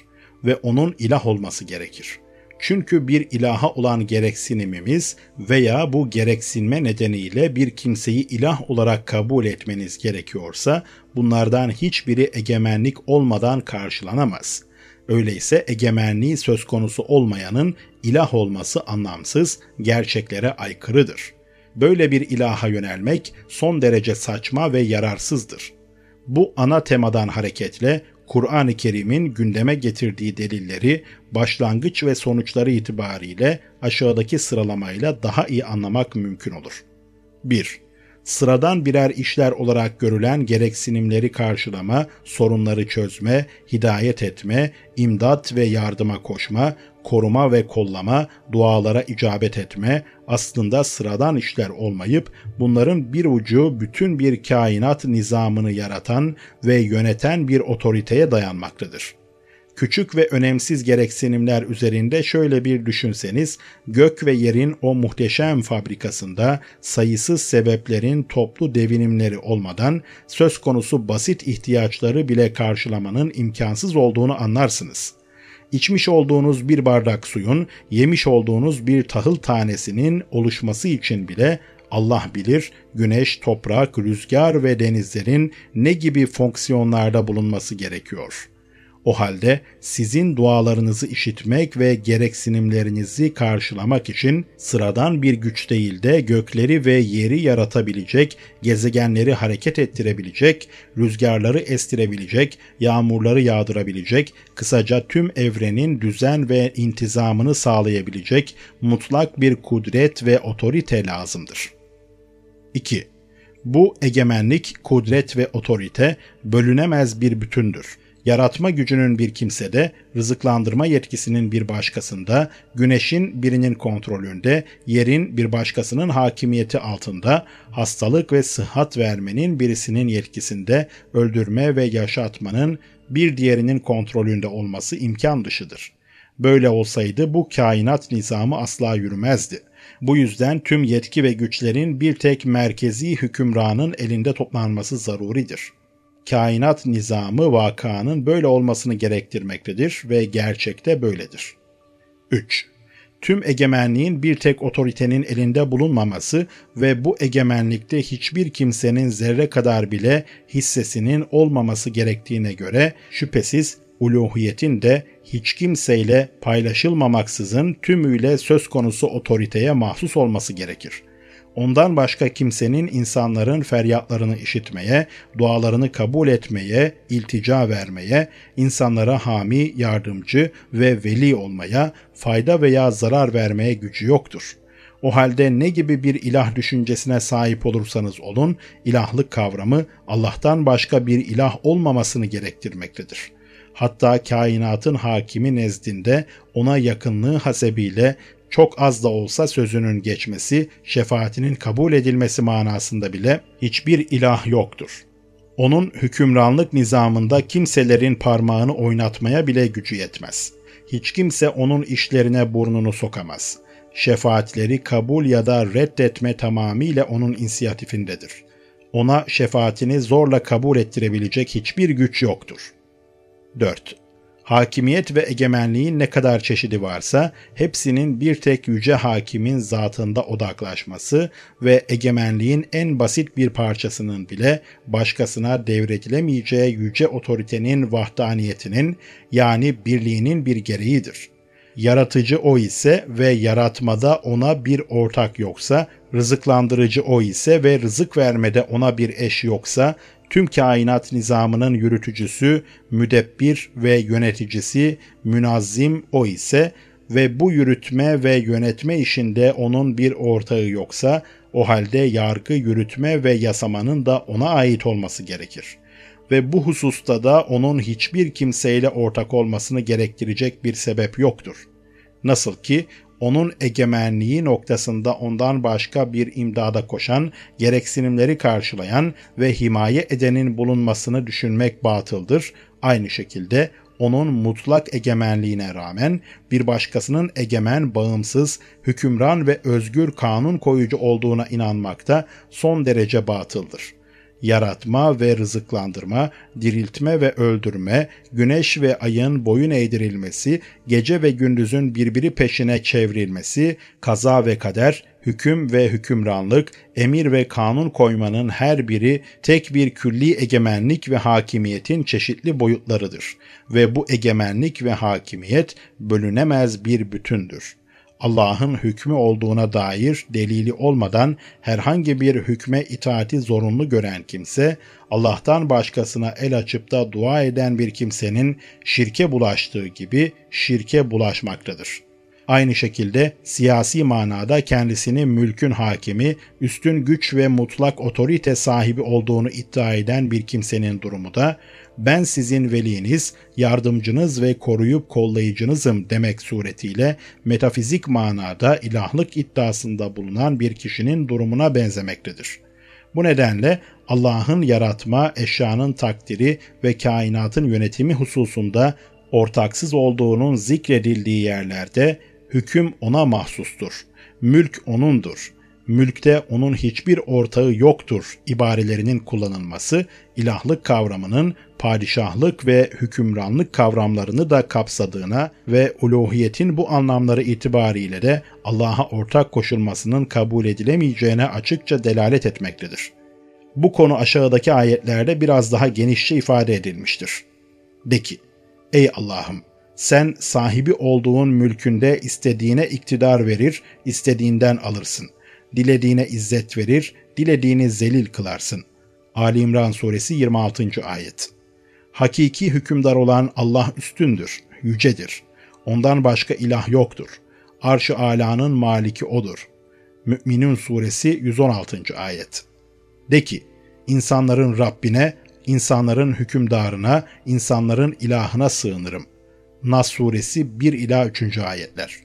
ve onun ilah olması gerekir. Çünkü bir ilaha olan gereksinimimiz veya bu gereksinme nedeniyle bir kimseyi ilah olarak kabul etmeniz gerekiyorsa bunlardan hiçbiri egemenlik olmadan karşılanamaz. Öyleyse egemenliği söz konusu olmayanın ilah olması anlamsız, gerçeklere aykırıdır. Böyle bir ilaha yönelmek son derece saçma ve yararsızdır. Bu ana temadan hareketle Kur'an-ı Kerim'in gündeme getirdiği delilleri başlangıç ve sonuçları itibariyle aşağıdaki sıralamayla daha iyi anlamak mümkün olur. 1 sıradan birer işler olarak görülen gereksinimleri karşılama, sorunları çözme, hidayet etme, imdat ve yardıma koşma, koruma ve kollama, dualara icabet etme aslında sıradan işler olmayıp bunların bir ucu bütün bir kainat nizamını yaratan ve yöneten bir otoriteye dayanmaktadır küçük ve önemsiz gereksinimler üzerinde şöyle bir düşünseniz, gök ve yerin o muhteşem fabrikasında sayısız sebeplerin toplu devinimleri olmadan söz konusu basit ihtiyaçları bile karşılamanın imkansız olduğunu anlarsınız. İçmiş olduğunuz bir bardak suyun, yemiş olduğunuz bir tahıl tanesinin oluşması için bile Allah bilir güneş, toprak, rüzgar ve denizlerin ne gibi fonksiyonlarda bulunması gerekiyor.'' O halde sizin dualarınızı işitmek ve gereksinimlerinizi karşılamak için sıradan bir güç değil de gökleri ve yeri yaratabilecek, gezegenleri hareket ettirebilecek, rüzgarları estirebilecek, yağmurları yağdırabilecek, kısaca tüm evrenin düzen ve intizamını sağlayabilecek mutlak bir kudret ve otorite lazımdır. 2. Bu egemenlik, kudret ve otorite bölünemez bir bütündür yaratma gücünün bir kimsede, rızıklandırma yetkisinin bir başkasında, güneşin birinin kontrolünde, yerin bir başkasının hakimiyeti altında, hastalık ve sıhhat vermenin birisinin yetkisinde, öldürme ve yaşatmanın bir diğerinin kontrolünde olması imkan dışıdır. Böyle olsaydı bu kainat nizamı asla yürümezdi. Bu yüzden tüm yetki ve güçlerin bir tek merkezi hükümranın elinde toplanması zaruridir.'' Kainat nizamı vakanın böyle olmasını gerektirmektedir ve gerçekte böyledir. 3. Tüm egemenliğin bir tek otoritenin elinde bulunmaması ve bu egemenlikte hiçbir kimsenin zerre kadar bile hissesinin olmaması gerektiğine göre şüphesiz uluhiyetin de hiç kimseyle paylaşılmamaksızın tümüyle söz konusu otoriteye mahsus olması gerekir.'' Ondan başka kimsenin insanların feryatlarını işitmeye, dualarını kabul etmeye, iltica vermeye, insanlara hami, yardımcı ve veli olmaya, fayda veya zarar vermeye gücü yoktur. O halde ne gibi bir ilah düşüncesine sahip olursanız olun, ilahlık kavramı Allah'tan başka bir ilah olmamasını gerektirmektedir.'' hatta kainatın hakimi nezdinde ona yakınlığı hasebiyle çok az da olsa sözünün geçmesi, şefaatinin kabul edilmesi manasında bile hiçbir ilah yoktur. Onun hükümranlık nizamında kimselerin parmağını oynatmaya bile gücü yetmez. Hiç kimse onun işlerine burnunu sokamaz. Şefaatleri kabul ya da reddetme tamamıyla onun inisiyatifindedir. Ona şefaatini zorla kabul ettirebilecek hiçbir güç yoktur. 4 hakimiyet ve egemenliğin ne kadar çeşidi varsa hepsinin bir tek yüce hakimin zatında odaklaşması ve egemenliğin en basit bir parçasının bile başkasına devredilemeyeceği yüce otoritenin vahdaniyetinin yani birliğinin bir gereğidir. Yaratıcı o ise ve yaratmada ona bir ortak yoksa, rızıklandırıcı o ise ve rızık vermede ona bir eş yoksa, tüm kainat nizamının yürütücüsü, müdebbir ve yöneticisi, münazzim o ise ve bu yürütme ve yönetme işinde onun bir ortağı yoksa, o halde yargı, yürütme ve yasamanın da ona ait olması gerekir. Ve bu hususta da onun hiçbir kimseyle ortak olmasını gerektirecek bir sebep yoktur. Nasıl ki onun egemenliği noktasında ondan başka bir imdada koşan, gereksinimleri karşılayan ve himaye edenin bulunmasını düşünmek batıldır. Aynı şekilde onun mutlak egemenliğine rağmen bir başkasının egemen, bağımsız, hükümran ve özgür kanun koyucu olduğuna inanmakta son derece batıldır.'' Yaratma ve rızıklandırma, diriltme ve öldürme, güneş ve ayın boyun eğdirilmesi, gece ve gündüzün birbiri peşine çevrilmesi, kaza ve kader, hüküm ve hükümranlık, emir ve kanun koymanın her biri tek bir külli egemenlik ve hakimiyetin çeşitli boyutlarıdır ve bu egemenlik ve hakimiyet bölünemez bir bütündür. Allah'ın hükmü olduğuna dair delili olmadan herhangi bir hükme itaati zorunlu gören kimse, Allah'tan başkasına el açıp da dua eden bir kimsenin şirke bulaştığı gibi şirke bulaşmaktadır.'' Aynı şekilde siyasi manada kendisini mülkün hakimi, üstün güç ve mutlak otorite sahibi olduğunu iddia eden bir kimsenin durumu da ben sizin veliniz, yardımcınız ve koruyup kollayıcınızım demek suretiyle metafizik manada ilahlık iddiasında bulunan bir kişinin durumuna benzemektedir. Bu nedenle Allah'ın yaratma, eşyanın takdiri ve kainatın yönetimi hususunda ortaksız olduğunun zikredildiği yerlerde hüküm ona mahsustur. Mülk onundur. Mülkte onun hiçbir ortağı yoktur ibarelerinin kullanılması ilahlık kavramının padişahlık ve hükümranlık kavramlarını da kapsadığına ve uluhiyetin bu anlamları itibariyle de Allah'a ortak koşulmasının kabul edilemeyeceğine açıkça delalet etmektedir. Bu konu aşağıdaki ayetlerde biraz daha genişçe ifade edilmiştir. De ki, ey Allah'ım sen sahibi olduğun mülkünde istediğine iktidar verir, istediğinden alırsın. Dilediğine izzet verir, dilediğini zelil kılarsın. Ali İmran suresi 26. ayet. Hakiki hükümdar olan Allah üstündür, yücedir. Ondan başka ilah yoktur. Arş-ı alanın maliki odur. Mü'minun suresi 116. ayet. De ki, insanların Rabbine, insanların hükümdarına, insanların ilahına sığınırım. Nas suresi 1 ila 3. ayetler.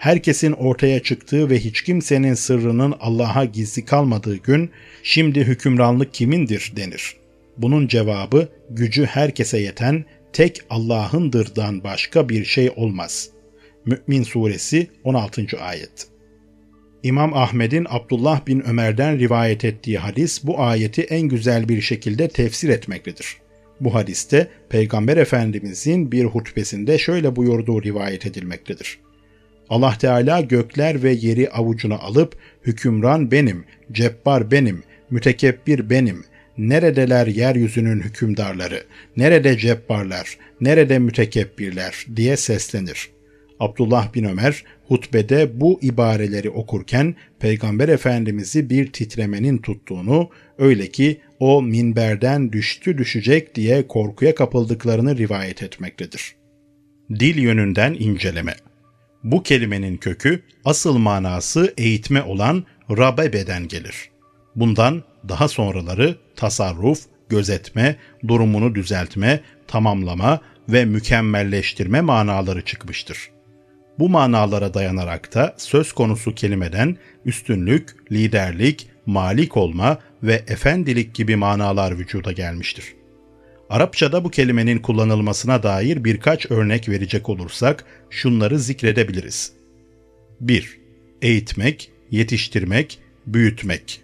Herkesin ortaya çıktığı ve hiç kimsenin sırrının Allah'a gizli kalmadığı gün şimdi hükümranlık kimindir denir. Bunun cevabı gücü herkese yeten tek Allah'ındırdan başka bir şey olmaz. Mü'min suresi 16. ayet. İmam Ahmed'in Abdullah bin Ömer'den rivayet ettiği hadis bu ayeti en güzel bir şekilde tefsir etmektedir. Bu hadiste Peygamber Efendimizin bir hutbesinde şöyle buyurduğu rivayet edilmektedir. Allah Teala gökler ve yeri avucuna alıp hükümran benim, cebbar benim, mütekebbir benim, neredeler yeryüzünün hükümdarları, nerede cebbarlar, nerede mütekebbirler diye seslenir. Abdullah bin Ömer hutbede bu ibareleri okurken Peygamber Efendimiz'i bir titremenin tuttuğunu, öyle ki o minberden düştü düşecek diye korkuya kapıldıklarını rivayet etmektedir. Dil yönünden inceleme Bu kelimenin kökü asıl manası eğitme olan rabebeden gelir. Bundan daha sonraları tasarruf, gözetme, durumunu düzeltme, tamamlama ve mükemmelleştirme manaları çıkmıştır. Bu manalara dayanarak da söz konusu kelimeden üstünlük, liderlik, malik olma ve efendilik gibi manalar vücuda gelmiştir. Arapçada bu kelimenin kullanılmasına dair birkaç örnek verecek olursak şunları zikredebiliriz. 1. Eğitmek, yetiştirmek, büyütmek.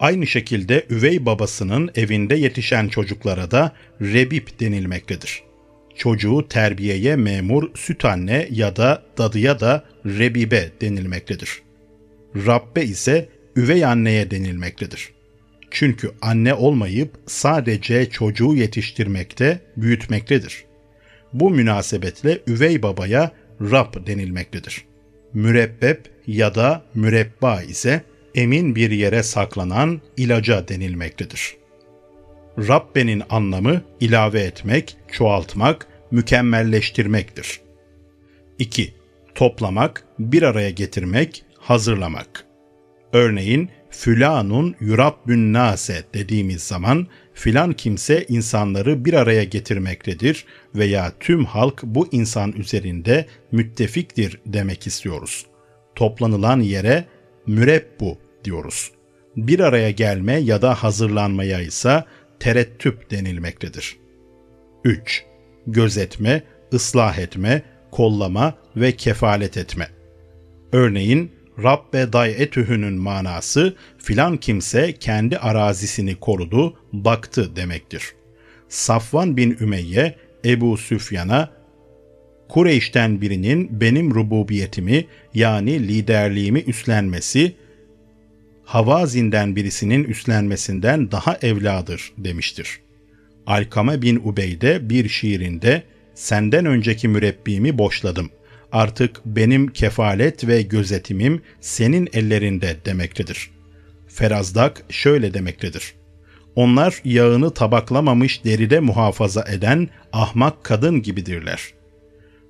Aynı şekilde üvey babasının evinde yetişen çocuklara da rebip denilmektedir. Çocuğu terbiyeye memur süt anne ya da dadıya da rebibe denilmektedir. Rabbe ise üvey anneye denilmektedir. Çünkü anne olmayıp sadece çocuğu yetiştirmekte, büyütmektedir. Bu münasebetle üvey babaya Rab denilmektedir. Mürebbep ya da mürebba ise emin bir yere saklanan ilaca denilmektedir. Rabbenin anlamı ilave etmek, çoğaltmak, mükemmelleştirmektir. 2. Toplamak, bir araya getirmek, hazırlamak. Örneğin fülanun yurabbün nase dediğimiz zaman filan kimse insanları bir araya getirmektedir veya tüm halk bu insan üzerinde müttefiktir demek istiyoruz. Toplanılan yere mürebbu diyoruz. Bir araya gelme ya da hazırlanmaya ise terettüp denilmektedir. 3. Gözetme, ıslah etme, kollama ve kefalet etme. Örneğin Rabbe dayetühünün manası filan kimse kendi arazisini korudu, baktı demektir. Safvan bin Ümeyye Ebu Süfyan'a Kureyş'ten birinin benim rububiyetimi yani liderliğimi üstlenmesi Havazin'den birisinin üstlenmesinden daha evladır demiştir. Alkame bin Ubeyde bir şiirinde senden önceki mürebbimi boşladım. Artık benim kefalet ve gözetimim senin ellerinde demektedir. Ferazdak şöyle demektedir. Onlar yağını tabaklamamış deride muhafaza eden ahmak kadın gibidirler.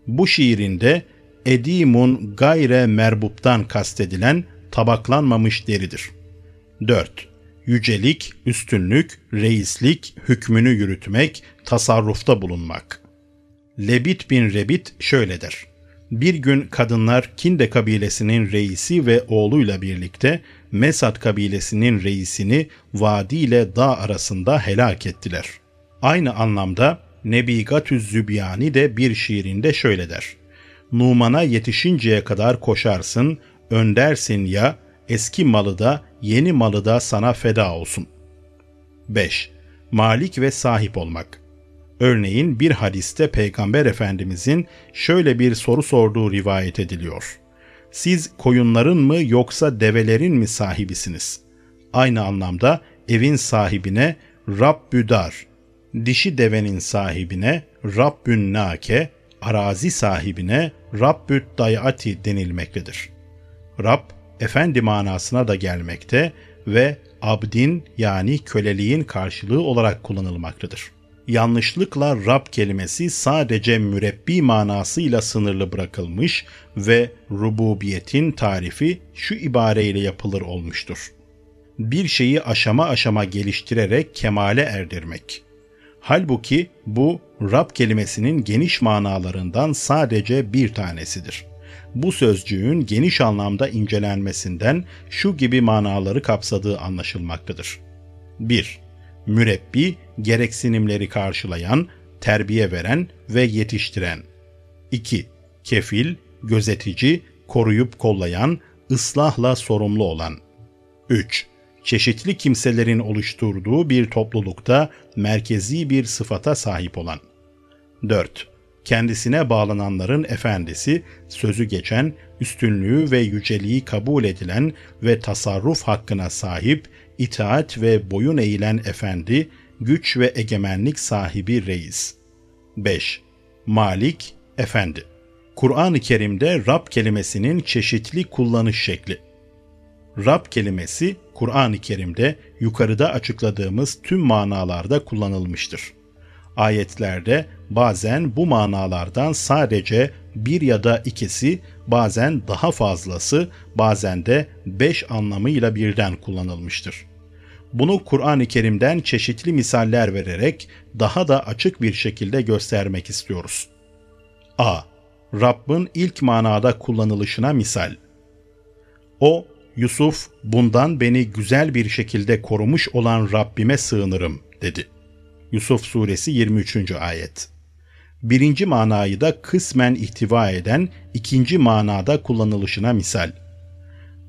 Bu şiirinde edimun gayre merbuptan kastedilen tabaklanmamış deridir. 4. Yücelik, üstünlük, reislik, hükmünü yürütmek, tasarrufta bulunmak. Lebit bin Rebit şöyle der. Bir gün kadınlar Kinde kabilesinin reisi ve oğluyla birlikte Mesad kabilesinin reisini vadi ile dağ arasında helak ettiler. Aynı anlamda Nebi Gatüz Zübyani de bir şiirinde şöyle der. Numan'a yetişinceye kadar koşarsın, öndersin ya, eski malı da yeni malı da sana feda olsun. 5. Malik ve sahip olmak. Örneğin bir hadiste Peygamber Efendimizin şöyle bir soru sorduğu rivayet ediliyor. Siz koyunların mı yoksa develerin mi sahibisiniz? Aynı anlamda evin sahibine Rabbüdar, dişi devenin sahibine Rabbün Nake, arazi sahibine Rabbüt Dayati denilmektedir. Rab, efendi manasına da gelmekte ve abdin yani köleliğin karşılığı olarak kullanılmaktadır. Yanlışlıkla Rab kelimesi sadece mürebbi manasıyla sınırlı bırakılmış ve rububiyetin tarifi şu ibareyle yapılır olmuştur. Bir şeyi aşama aşama geliştirerek kemale erdirmek. Halbuki bu Rab kelimesinin geniş manalarından sadece bir tanesidir.'' bu sözcüğün geniş anlamda incelenmesinden şu gibi manaları kapsadığı anlaşılmaktadır. 1. Mürebbi, gereksinimleri karşılayan, terbiye veren ve yetiştiren. 2. Kefil, gözetici, koruyup kollayan, ıslahla sorumlu olan. 3. Çeşitli kimselerin oluşturduğu bir toplulukta merkezi bir sıfata sahip olan. 4 kendisine bağlananların efendisi, sözü geçen, üstünlüğü ve yüceliği kabul edilen ve tasarruf hakkına sahip, itaat ve boyun eğilen efendi, güç ve egemenlik sahibi reis. 5. Malik, efendi. Kur'an-ı Kerim'de Rab kelimesinin çeşitli kullanış şekli. Rab kelimesi Kur'an-ı Kerim'de yukarıda açıkladığımız tüm manalarda kullanılmıştır. Ayetlerde bazen bu manalardan sadece bir ya da ikisi, bazen daha fazlası, bazen de beş anlamıyla birden kullanılmıştır. Bunu Kur'an-ı Kerim'den çeşitli misaller vererek daha da açık bir şekilde göstermek istiyoruz. A. Rabbin ilk manada kullanılışına misal. O, Yusuf, bundan beni güzel bir şekilde korumuş olan Rabbime sığınırım, dedi. Yusuf Suresi 23. Ayet Birinci manayı da kısmen ihtiva eden ikinci manada kullanılışına misal.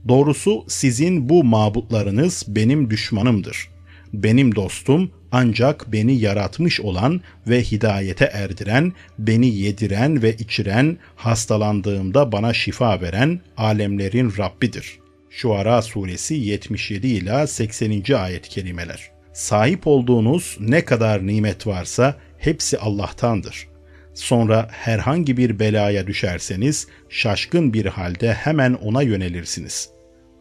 Doğrusu sizin bu mabutlarınız benim düşmanımdır. Benim dostum ancak beni yaratmış olan ve hidayete erdiren, beni yediren ve içiren, hastalandığımda bana şifa veren alemlerin Rabbidir. Şuara suresi 77 ila 80. ayet kelimeler. Sahip olduğunuz ne kadar nimet varsa hepsi Allah'tandır. Sonra herhangi bir belaya düşerseniz şaşkın bir halde hemen ona yönelirsiniz.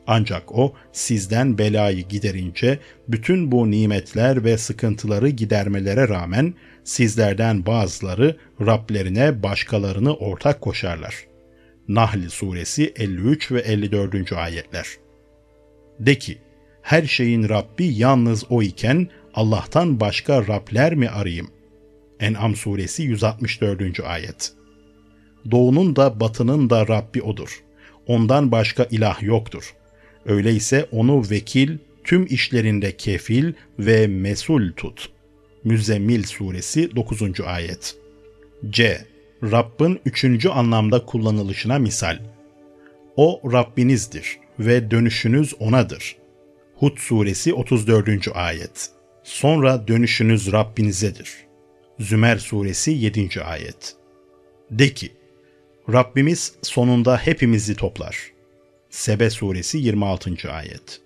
Ancak o sizden belayı giderince bütün bu nimetler ve sıkıntıları gidermelere rağmen sizlerden bazıları Rablerine başkalarını ortak koşarlar. Nahl suresi 53 ve 54. ayetler. De ki, her şeyin Rabbi yalnız o iken Allah'tan başka Rabler mi arayayım? En'am suresi 164. ayet. Doğunun da batının da Rabbi odur. Ondan başka ilah yoktur. Öyleyse onu vekil, tüm işlerinde kefil ve mesul tut. Müzzemmil suresi 9. ayet. C. Rabbin üçüncü anlamda kullanılışına misal. O Rabbinizdir ve dönüşünüz O'nadır. Hud suresi 34. ayet. Sonra dönüşünüz Rabbinizedir. Zümer suresi 7. ayet. De ki, Rabbimiz sonunda hepimizi toplar. Sebe suresi 26. ayet.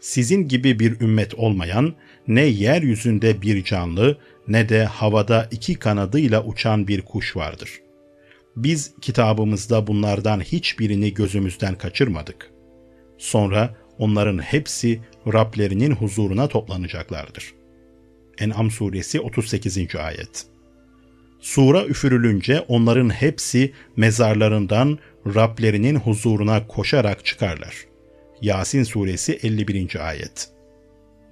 Sizin gibi bir ümmet olmayan, ne yeryüzünde bir canlı ne de havada iki kanadıyla uçan bir kuş vardır. Biz kitabımızda bunlardan hiçbirini gözümüzden kaçırmadık. Sonra onların hepsi Rablerinin huzuruna toplanacaklardır. En'am suresi 38. ayet. Sura üfürülünce onların hepsi mezarlarından Rablerinin huzuruna koşarak çıkarlar. Yasin suresi 51. ayet.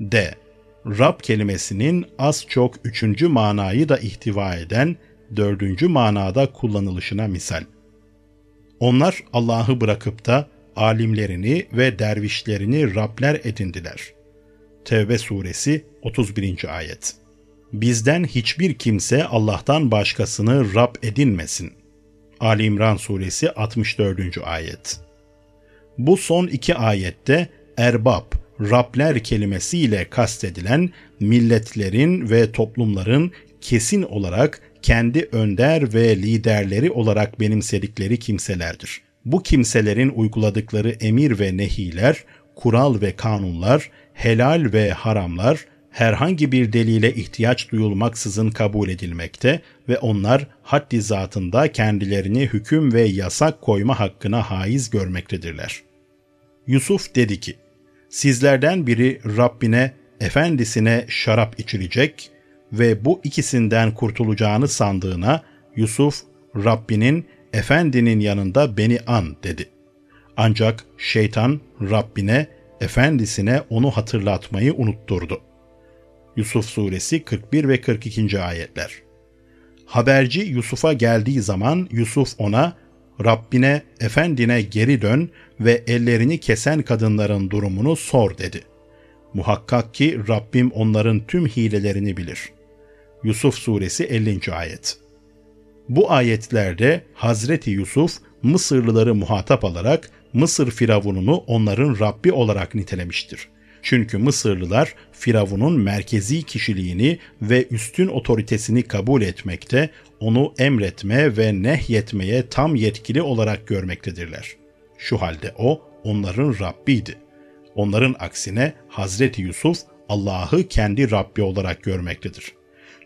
D. Rab kelimesinin az çok üçüncü manayı da ihtiva eden dördüncü manada kullanılışına misal. Onlar Allah'ı bırakıp da alimlerini ve dervişlerini Rabler edindiler. Tevbe suresi 31. ayet. Bizden hiçbir kimse Allah'tan başkasını Rab edinmesin. Ali İmran suresi 64. ayet. Bu son iki ayette erbab, Rabler kelimesiyle kastedilen milletlerin ve toplumların kesin olarak kendi önder ve liderleri olarak benimsedikleri kimselerdir. Bu kimselerin uyguladıkları emir ve nehiler, kural ve kanunlar, helal ve haramlar herhangi bir delile ihtiyaç duyulmaksızın kabul edilmekte ve onlar haddi zatında kendilerini hüküm ve yasak koyma hakkına haiz görmektedirler. Yusuf dedi ki, Sizlerden biri Rabbine, efendisine şarap içirecek ve bu ikisinden kurtulacağını sandığına Yusuf, Rabbinin, efendinin yanında beni an dedi. Ancak şeytan Rabbine, efendisine onu hatırlatmayı unutturdu. Yusuf suresi 41 ve 42. ayetler. Haberci Yusuf'a geldiği zaman Yusuf ona Rabbine, efendine geri dön ve ellerini kesen kadınların durumunu sor dedi. Muhakkak ki Rabbim onların tüm hilelerini bilir. Yusuf suresi 50. ayet. Bu ayetlerde Hazreti Yusuf Mısırlıları muhatap alarak Mısır firavununu onların Rabbi olarak nitelemiştir. Çünkü Mısırlılar Firavun'un merkezi kişiliğini ve üstün otoritesini kabul etmekte, onu emretme ve nehyetmeye tam yetkili olarak görmektedirler. Şu halde o onların Rabbiydi. Onların aksine Hazreti Yusuf Allah'ı kendi Rabbi olarak görmektedir.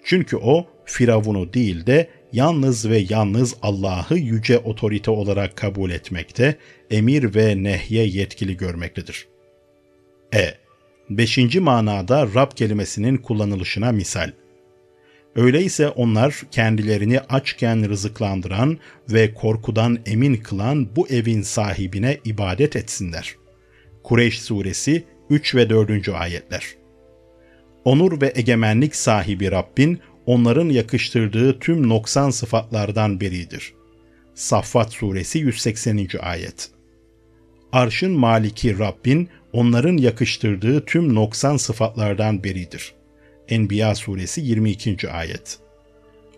Çünkü o Firavun'u değil de yalnız ve yalnız Allah'ı yüce otorite olarak kabul etmekte, emir ve nehye yetkili görmektedir. E. Beşinci manada Rab kelimesinin kullanılışına misal. Öyleyse onlar kendilerini açken rızıklandıran ve korkudan emin kılan bu evin sahibine ibadet etsinler. Kureyş suresi 3 ve 4. ayetler. Onur ve egemenlik sahibi Rabbin onların yakıştırdığı tüm noksan sıfatlardan biridir. Saffat suresi 180. ayet. Arşın maliki Rabbin onların yakıştırdığı tüm noksan sıfatlardan biridir. Enbiya suresi 22. ayet.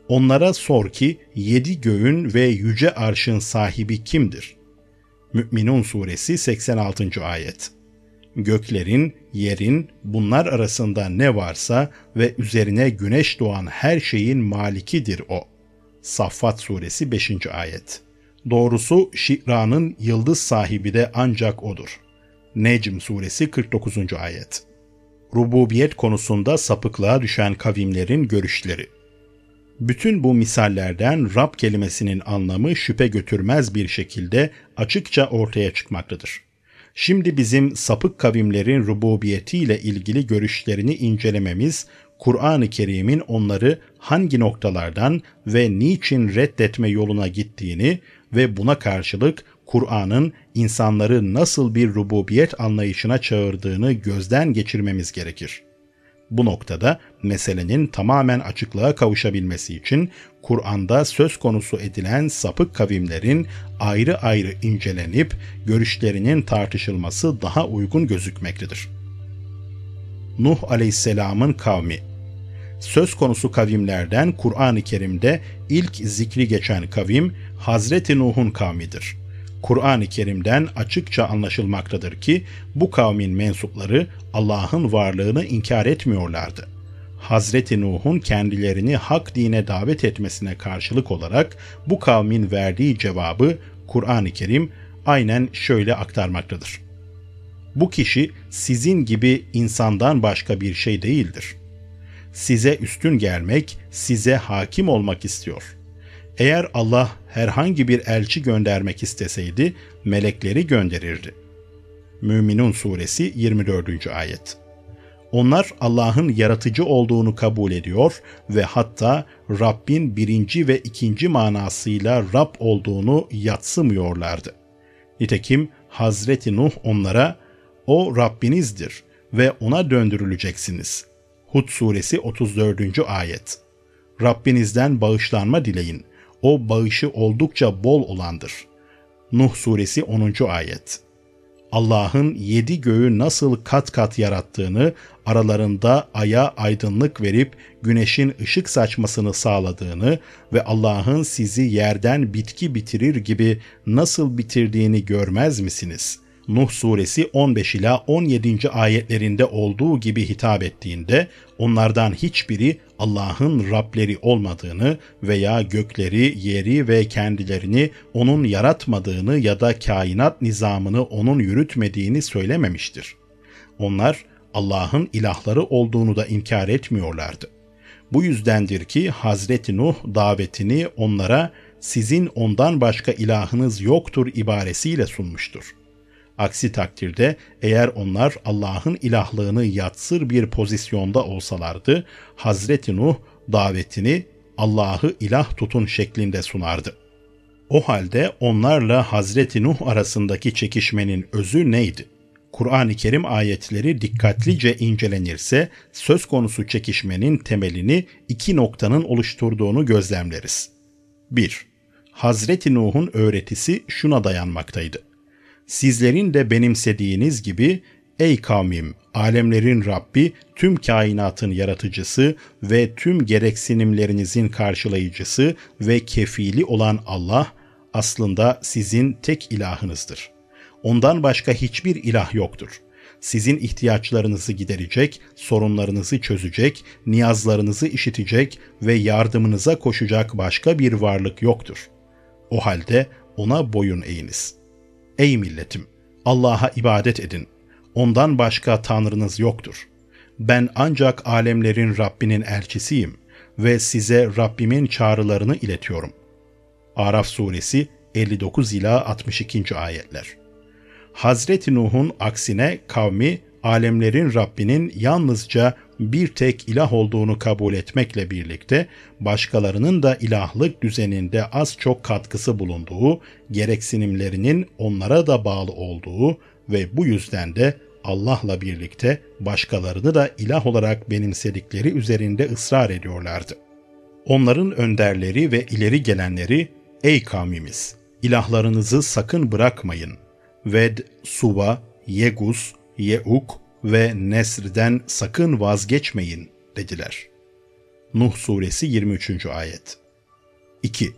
Onlara sor ki yedi göğün ve yüce arşın sahibi kimdir? Mü'minun suresi 86. ayet. Göklerin, yerin, bunlar arasında ne varsa ve üzerine güneş doğan her şeyin malikidir o. Saffat suresi 5. ayet. Doğrusu Şikra'nın yıldız sahibi de ancak odur. Necm suresi 49. ayet. Rububiyet konusunda sapıklığa düşen kavimlerin görüşleri. Bütün bu misallerden Rab kelimesinin anlamı şüphe götürmez bir şekilde açıkça ortaya çıkmaktadır. Şimdi bizim sapık kavimlerin rububiyetiyle ilgili görüşlerini incelememiz, Kur'an-ı Kerim'in onları hangi noktalardan ve niçin reddetme yoluna gittiğini ve buna karşılık Kur'an'ın insanları nasıl bir rububiyet anlayışına çağırdığını gözden geçirmemiz gerekir. Bu noktada meselenin tamamen açıklığa kavuşabilmesi için Kur'an'da söz konusu edilen sapık kavimlerin ayrı ayrı incelenip görüşlerinin tartışılması daha uygun gözükmektedir. Nuh Aleyhisselam'ın kavmi Söz konusu kavimlerden Kur'an-ı Kerim'de ilk zikri geçen kavim Hazreti Nuh'un kavmidir. Kur'an-ı Kerim'den açıkça anlaşılmaktadır ki bu kavmin mensupları Allah'ın varlığını inkar etmiyorlardı. Hazreti Nuh'un kendilerini hak dine davet etmesine karşılık olarak bu kavmin verdiği cevabı Kur'an-ı Kerim aynen şöyle aktarmaktadır. Bu kişi sizin gibi insandan başka bir şey değildir. Size üstün gelmek, size hakim olmak istiyor. Eğer Allah herhangi bir elçi göndermek isteseydi melekleri gönderirdi. Müminun suresi 24. ayet. Onlar Allah'ın yaratıcı olduğunu kabul ediyor ve hatta Rabbin birinci ve ikinci manasıyla Rab olduğunu yatsımıyorlardı. Nitekim Hazreti Nuh onlara o Rabbinizdir ve ona döndürüleceksiniz. Hud suresi 34. ayet. Rabbinizden bağışlanma dileyin. O bağışı oldukça bol olandır. Nuh suresi 10. ayet. Allah'ın yedi göğü nasıl kat kat yarattığını, aralarında aya aydınlık verip güneşin ışık saçmasını sağladığını ve Allah'ın sizi yerden bitki bitirir gibi nasıl bitirdiğini görmez misiniz? Nuh suresi 15 ila 17. ayetlerinde olduğu gibi hitap ettiğinde onlardan hiçbiri Allah'ın Rableri olmadığını veya gökleri, yeri ve kendilerini onun yaratmadığını ya da kainat nizamını onun yürütmediğini söylememiştir. Onlar Allah'ın ilahları olduğunu da inkar etmiyorlardı. Bu yüzdendir ki Hazreti Nuh davetini onlara sizin ondan başka ilahınız yoktur ibaresiyle sunmuştur. Aksi takdirde eğer onlar Allah'ın ilahlığını yatsır bir pozisyonda olsalardı, Hazreti Nuh davetini Allah'ı ilah tutun şeklinde sunardı. O halde onlarla Hazreti Nuh arasındaki çekişmenin özü neydi? Kur'an-ı Kerim ayetleri dikkatlice incelenirse söz konusu çekişmenin temelini iki noktanın oluşturduğunu gözlemleriz. 1. Hazreti Nuh'un öğretisi şuna dayanmaktaydı sizlerin de benimsediğiniz gibi ey kavmim alemlerin Rabbi, tüm kainatın yaratıcısı ve tüm gereksinimlerinizin karşılayıcısı ve kefili olan Allah aslında sizin tek ilahınızdır. Ondan başka hiçbir ilah yoktur. Sizin ihtiyaçlarınızı giderecek, sorunlarınızı çözecek, niyazlarınızı işitecek ve yardımınıza koşacak başka bir varlık yoktur. O halde ona boyun eğiniz.'' Ey milletim! Allah'a ibadet edin. Ondan başka tanrınız yoktur. Ben ancak alemlerin Rabbinin elçisiyim ve size Rabbimin çağrılarını iletiyorum. Araf suresi 59 ila 62. ayetler. Hazreti Nuh'un aksine kavmi alemlerin Rabbinin yalnızca bir tek ilah olduğunu kabul etmekle birlikte başkalarının da ilahlık düzeninde az çok katkısı bulunduğu, gereksinimlerinin onlara da bağlı olduğu ve bu yüzden de Allah'la birlikte başkalarını da ilah olarak benimsedikleri üzerinde ısrar ediyorlardı. Onların önderleri ve ileri gelenleri, ey kavmimiz, ilahlarınızı sakın bırakmayın. Ved, Suva, Yegus, Yeuk ve Nesr'den sakın vazgeçmeyin dediler. Nuh suresi 23. ayet 2.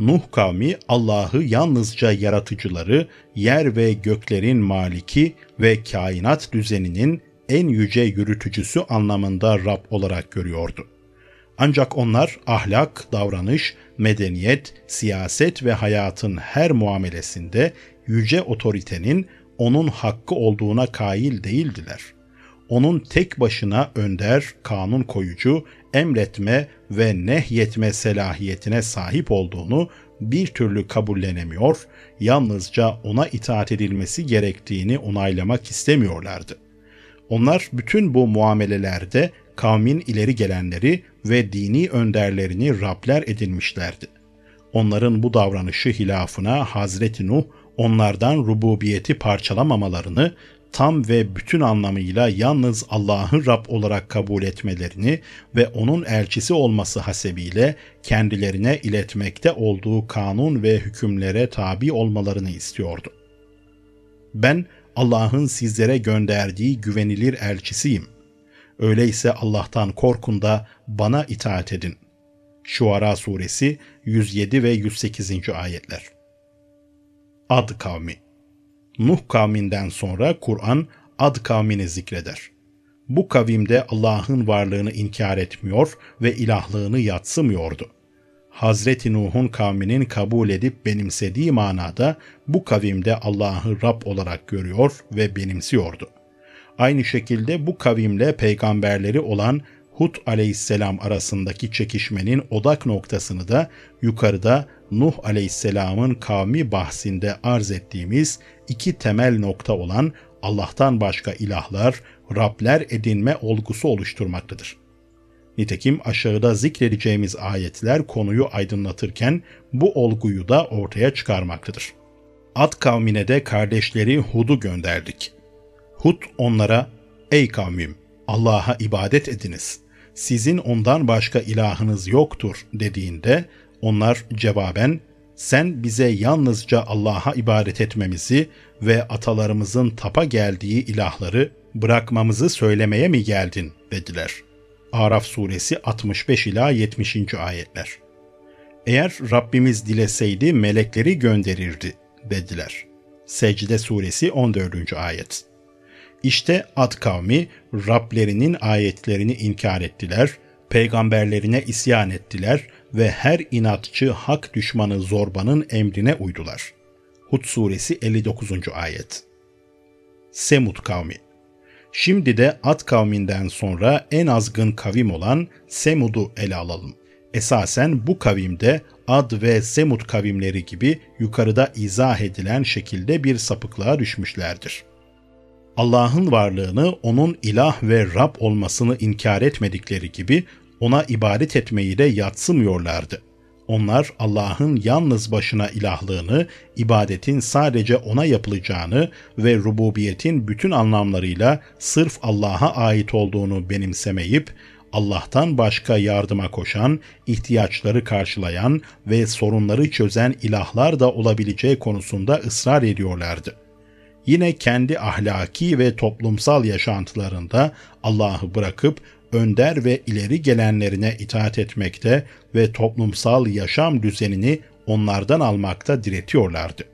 Nuh kavmi Allah'ı yalnızca yaratıcıları, yer ve göklerin maliki ve kainat düzeninin en yüce yürütücüsü anlamında Rab olarak görüyordu. Ancak onlar ahlak, davranış, medeniyet, siyaset ve hayatın her muamelesinde yüce otoritenin onun hakkı olduğuna kail değildiler. Onun tek başına önder, kanun koyucu, emretme ve nehyetme selahiyetine sahip olduğunu bir türlü kabullenemiyor, yalnızca ona itaat edilmesi gerektiğini onaylamak istemiyorlardı. Onlar bütün bu muamelelerde kavmin ileri gelenleri ve dini önderlerini Rabler edinmişlerdi. Onların bu davranışı hilafına Hazreti Nuh onlardan rububiyeti parçalamamalarını, tam ve bütün anlamıyla yalnız Allah'ı Rab olarak kabul etmelerini ve onun elçisi olması hasebiyle kendilerine iletmekte olduğu kanun ve hükümlere tabi olmalarını istiyordu. Ben Allah'ın sizlere gönderdiği güvenilir elçisiyim. Öyleyse Allah'tan korkun da bana itaat edin. Şuara suresi 107 ve 108. ayetler. Ad kavmi Nuh kavminden sonra Kur'an Ad kavmini zikreder. Bu kavimde Allah'ın varlığını inkar etmiyor ve ilahlığını yatsımıyordu. Hazreti Nuh'un kavminin kabul edip benimsediği manada bu kavimde Allah'ı Rab olarak görüyor ve benimsiyordu. Aynı şekilde bu kavimle peygamberleri olan Hud aleyhisselam arasındaki çekişmenin odak noktasını da yukarıda Nuh aleyhisselamın kavmi bahsinde arz ettiğimiz iki temel nokta olan Allah'tan başka ilahlar, Rabler edinme olgusu oluşturmaktadır. Nitekim aşağıda zikredeceğimiz ayetler konuyu aydınlatırken bu olguyu da ortaya çıkarmaktadır. Ad kavmine de kardeşleri Hud'u gönderdik. Hud onlara, ey kavmim Allah'a ibadet ediniz. Sizin ondan başka ilahınız yoktur dediğinde onlar cevaben sen bize yalnızca Allah'a ibadet etmemizi ve atalarımızın tapa geldiği ilahları bırakmamızı söylemeye mi geldin dediler. Araf suresi 65 ila 70. ayetler. Eğer Rabbimiz dileseydi melekleri gönderirdi dediler. Secde suresi 14. ayet. İşte Ad kavmi Rablerinin ayetlerini inkar ettiler, peygamberlerine isyan ettiler ve her inatçı hak düşmanı zorbanın emrine uydular. Hud suresi 59. ayet. Semud kavmi Şimdi de Ad kavminden sonra en azgın kavim olan Semud'u ele alalım. Esasen bu kavimde Ad ve Semud kavimleri gibi yukarıda izah edilen şekilde bir sapıklığa düşmüşlerdir. Allah'ın varlığını, onun ilah ve Rab olmasını inkar etmedikleri gibi ona ibadet etmeyi de yatsımıyorlardı. Onlar Allah'ın yalnız başına ilahlığını, ibadetin sadece ona yapılacağını ve rububiyetin bütün anlamlarıyla sırf Allah'a ait olduğunu benimsemeyip Allah'tan başka yardıma koşan, ihtiyaçları karşılayan ve sorunları çözen ilahlar da olabileceği konusunda ısrar ediyorlardı. Yine kendi ahlaki ve toplumsal yaşantılarında Allah'ı bırakıp önder ve ileri gelenlerine itaat etmekte ve toplumsal yaşam düzenini onlardan almakta diretiyorlardı.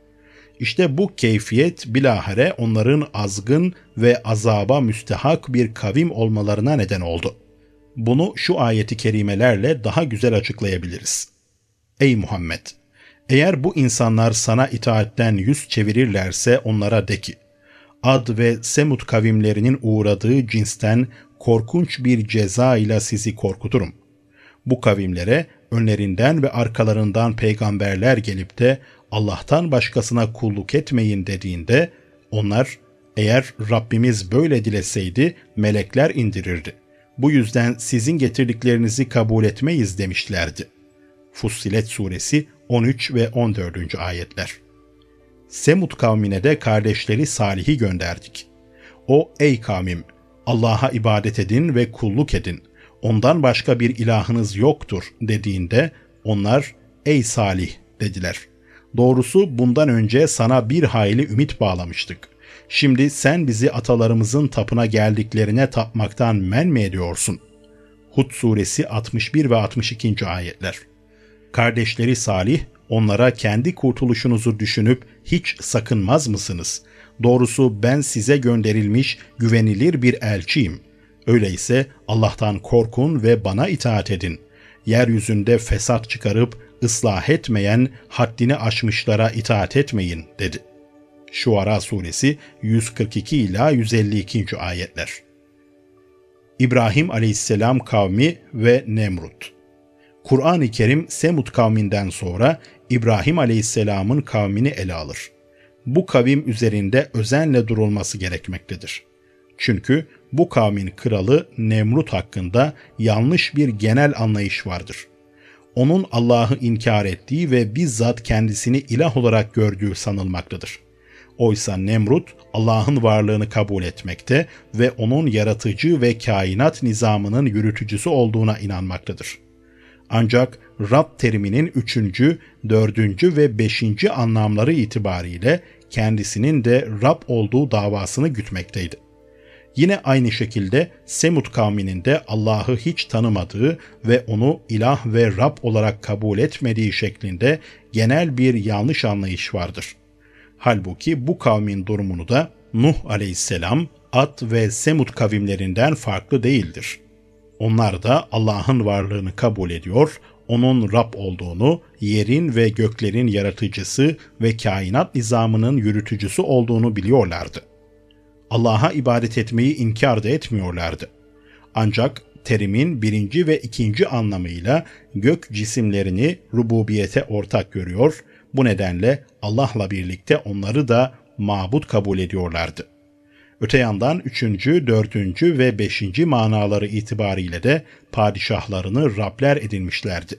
İşte bu keyfiyet bilahare onların azgın ve azaba müstehak bir kavim olmalarına neden oldu. Bunu şu ayeti kerimelerle daha güzel açıklayabiliriz. Ey Muhammed! Eğer bu insanlar sana itaatten yüz çevirirlerse onlara de ki, Ad ve Semud kavimlerinin uğradığı cinsten korkunç bir ceza ile sizi korkuturum. Bu kavimlere önlerinden ve arkalarından peygamberler gelip de Allah'tan başkasına kulluk etmeyin dediğinde onlar eğer Rabbimiz böyle dileseydi melekler indirirdi. Bu yüzden sizin getirdiklerinizi kabul etmeyiz demişlerdi. Fussilet suresi 13 ve 14. ayetler. Semud kavmine de kardeşleri Salih'i gönderdik. O ey kavmim Allah'a ibadet edin ve kulluk edin. Ondan başka bir ilahınız yoktur dediğinde onlar ey Salih dediler. Doğrusu bundan önce sana bir hayli ümit bağlamıştık. Şimdi sen bizi atalarımızın tapına geldiklerine tapmaktan men mi ediyorsun? Hud suresi 61 ve 62. ayetler. Kardeşleri Salih onlara kendi kurtuluşunuzu düşünüp hiç sakınmaz mısınız? Doğrusu ben size gönderilmiş güvenilir bir elçiyim. Öyleyse Allah'tan korkun ve bana itaat edin. Yeryüzünde fesat çıkarıp ıslah etmeyen, haddini aşmışlara itaat etmeyin dedi. Şuara suresi 142 ila 152. ayetler. İbrahim aleyhisselam kavmi ve Nemrut. Kur'an-ı Kerim Semud kavminden sonra İbrahim aleyhisselamın kavmini ele alır. Bu kavim üzerinde özenle durulması gerekmektedir. Çünkü bu kavmin kralı Nemrut hakkında yanlış bir genel anlayış vardır. Onun Allah'ı inkar ettiği ve bizzat kendisini ilah olarak gördüğü sanılmaktadır. Oysa Nemrut Allah'ın varlığını kabul etmekte ve onun yaratıcı ve kainat nizamının yürütücüsü olduğuna inanmaktadır. Ancak Rab teriminin üçüncü, dördüncü ve beşinci anlamları itibariyle kendisinin de Rab olduğu davasını gütmekteydi. Yine aynı şekilde Semud kavminin de Allah'ı hiç tanımadığı ve onu ilah ve Rab olarak kabul etmediği şeklinde genel bir yanlış anlayış vardır. Halbuki bu kavmin durumunu da Nuh aleyhisselam, Ad ve Semud kavimlerinden farklı değildir. Onlar da Allah'ın varlığını kabul ediyor, onun Rab olduğunu, yerin ve göklerin yaratıcısı ve kainat nizamının yürütücüsü olduğunu biliyorlardı. Allah'a ibadet etmeyi inkar da etmiyorlardı. Ancak terimin birinci ve ikinci anlamıyla gök cisimlerini rububiyete ortak görüyor, bu nedenle Allah'la birlikte onları da mabut kabul ediyorlardı. Öte yandan üçüncü, dördüncü ve beşinci manaları itibariyle de padişahlarını Rabler edinmişlerdi.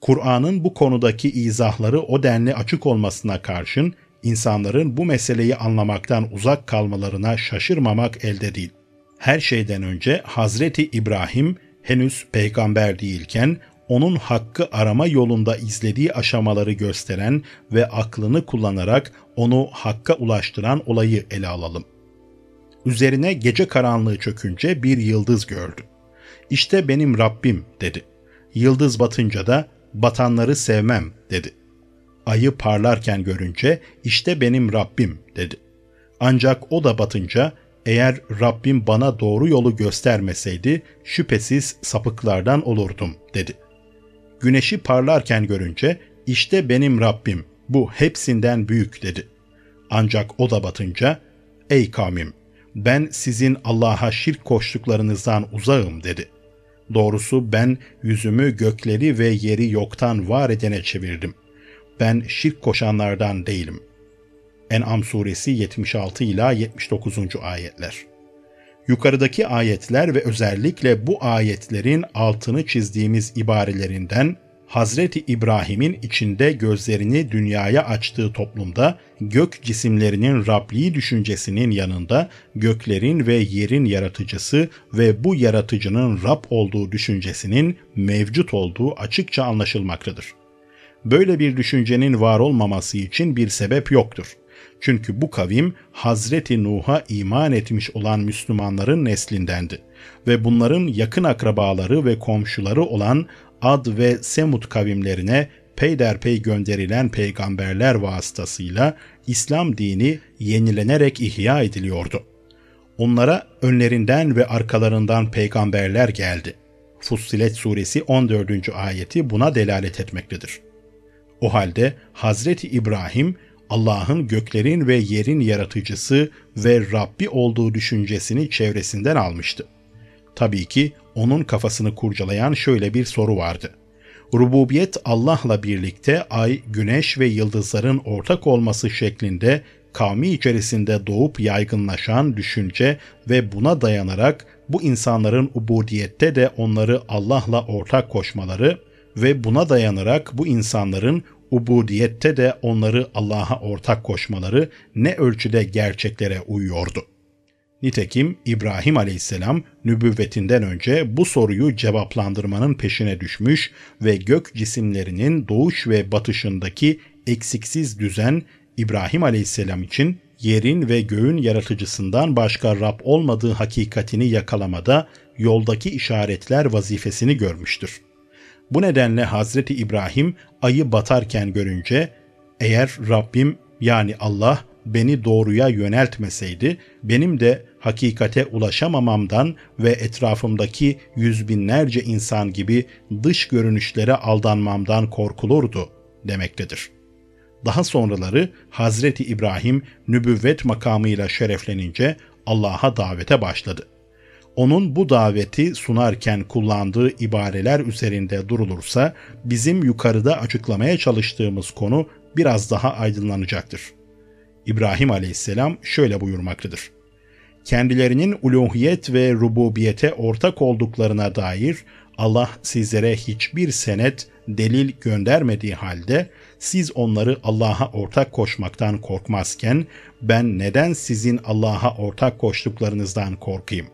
Kur'an'ın bu konudaki izahları o denli açık olmasına karşın insanların bu meseleyi anlamaktan uzak kalmalarına şaşırmamak elde değil. Her şeyden önce Hazreti İbrahim henüz peygamber değilken onun hakkı arama yolunda izlediği aşamaları gösteren ve aklını kullanarak onu hakka ulaştıran olayı ele alalım. Üzerine gece karanlığı çökünce bir yıldız gördü. İşte benim Rabbim dedi. Yıldız batınca da batanları sevmem dedi. Ayı parlarken görünce işte benim Rabbim dedi. Ancak o da batınca eğer Rabbim bana doğru yolu göstermeseydi şüphesiz sapıklardan olurdum dedi. Güneşi parlarken görünce işte benim Rabbim bu hepsinden büyük dedi. Ancak o da batınca ey kavmim ben sizin Allah'a şirk koştuklarınızdan uzağım dedi. Doğrusu ben yüzümü gökleri ve yeri yoktan var edene çevirdim. Ben şirk koşanlardan değilim. En'am suresi 76 ila 79. ayetler. Yukarıdaki ayetler ve özellikle bu ayetlerin altını çizdiğimiz ibarelerinden Hazreti İbrahim'in içinde gözlerini dünyaya açtığı toplumda gök cisimlerinin Rabliği düşüncesinin yanında göklerin ve yerin yaratıcısı ve bu yaratıcının Rab olduğu düşüncesinin mevcut olduğu açıkça anlaşılmaktadır. Böyle bir düşüncenin var olmaması için bir sebep yoktur. Çünkü bu kavim Hazreti Nuh'a iman etmiş olan Müslümanların neslindendi ve bunların yakın akrabaları ve komşuları olan Ad ve Semud kavimlerine peyderpey gönderilen peygamberler vasıtasıyla İslam dini yenilenerek ihya ediliyordu. Onlara önlerinden ve arkalarından peygamberler geldi. Fussilet suresi 14. ayeti buna delalet etmektedir. O halde Hazreti İbrahim Allah'ın göklerin ve yerin yaratıcısı ve Rabbi olduğu düşüncesini çevresinden almıştı. Tabii ki onun kafasını kurcalayan şöyle bir soru vardı. Rububiyet Allah'la birlikte ay, güneş ve yıldızların ortak olması şeklinde kavmi içerisinde doğup yaygınlaşan düşünce ve buna dayanarak bu insanların ubudiyette de onları Allah'la ortak koşmaları ve buna dayanarak bu insanların ubudiyette de onları Allah'a ortak koşmaları ne ölçüde gerçeklere uyuyordu. Nitekim İbrahim aleyhisselam nübüvvetinden önce bu soruyu cevaplandırmanın peşine düşmüş ve gök cisimlerinin doğuş ve batışındaki eksiksiz düzen İbrahim aleyhisselam için yerin ve göğün yaratıcısından başka Rab olmadığı hakikatini yakalamada yoldaki işaretler vazifesini görmüştür. Bu nedenle Hazreti İbrahim ayı batarken görünce eğer Rabbim yani Allah beni doğruya yöneltmeseydi benim de hakikate ulaşamamamdan ve etrafımdaki yüz binlerce insan gibi dış görünüşlere aldanmamdan korkulurdu demektedir. Daha sonraları Hazreti İbrahim nübüvvet makamıyla şereflenince Allah'a davete başladı. onun bu daveti sunarken kullandığı ibareler üzerinde durulursa bizim yukarıda açıklamaya çalıştığımız konu biraz daha aydınlanacaktır. İbrahim aleyhisselam şöyle buyurmaktadır. Kendilerinin uluhiyet ve rububiyete ortak olduklarına dair Allah sizlere hiçbir senet, delil göndermediği halde siz onları Allah'a ortak koşmaktan korkmazken ben neden sizin Allah'a ortak koştuklarınızdan korkayım?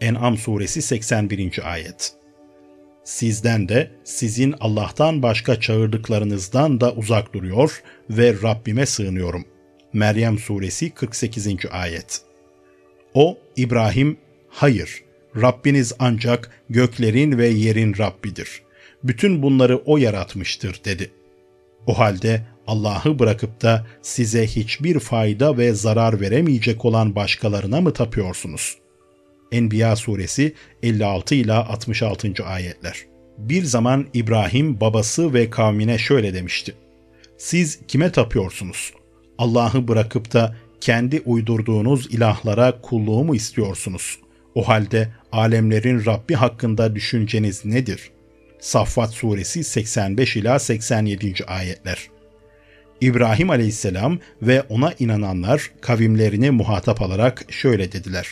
En'am suresi 81. ayet. Sizden de sizin Allah'tan başka çağırdıklarınızdan da uzak duruyor ve Rabbime sığınıyorum. Meryem suresi 48. ayet. O İbrahim, hayır, Rabbiniz ancak göklerin ve yerin Rabbidir. Bütün bunları O yaratmıştır dedi. O halde Allah'ı bırakıp da size hiçbir fayda ve zarar veremeyecek olan başkalarına mı tapıyorsunuz? Enbiya suresi 56 ila 66. ayetler. Bir zaman İbrahim babası ve kavmine şöyle demişti. Siz kime tapıyorsunuz? Allah'ı bırakıp da kendi uydurduğunuz ilahlara kulluğu mu istiyorsunuz? O halde alemlerin Rabbi hakkında düşünceniz nedir? Saffat suresi 85 ila 87. ayetler. İbrahim aleyhisselam ve ona inananlar kavimlerini muhatap alarak şöyle dediler.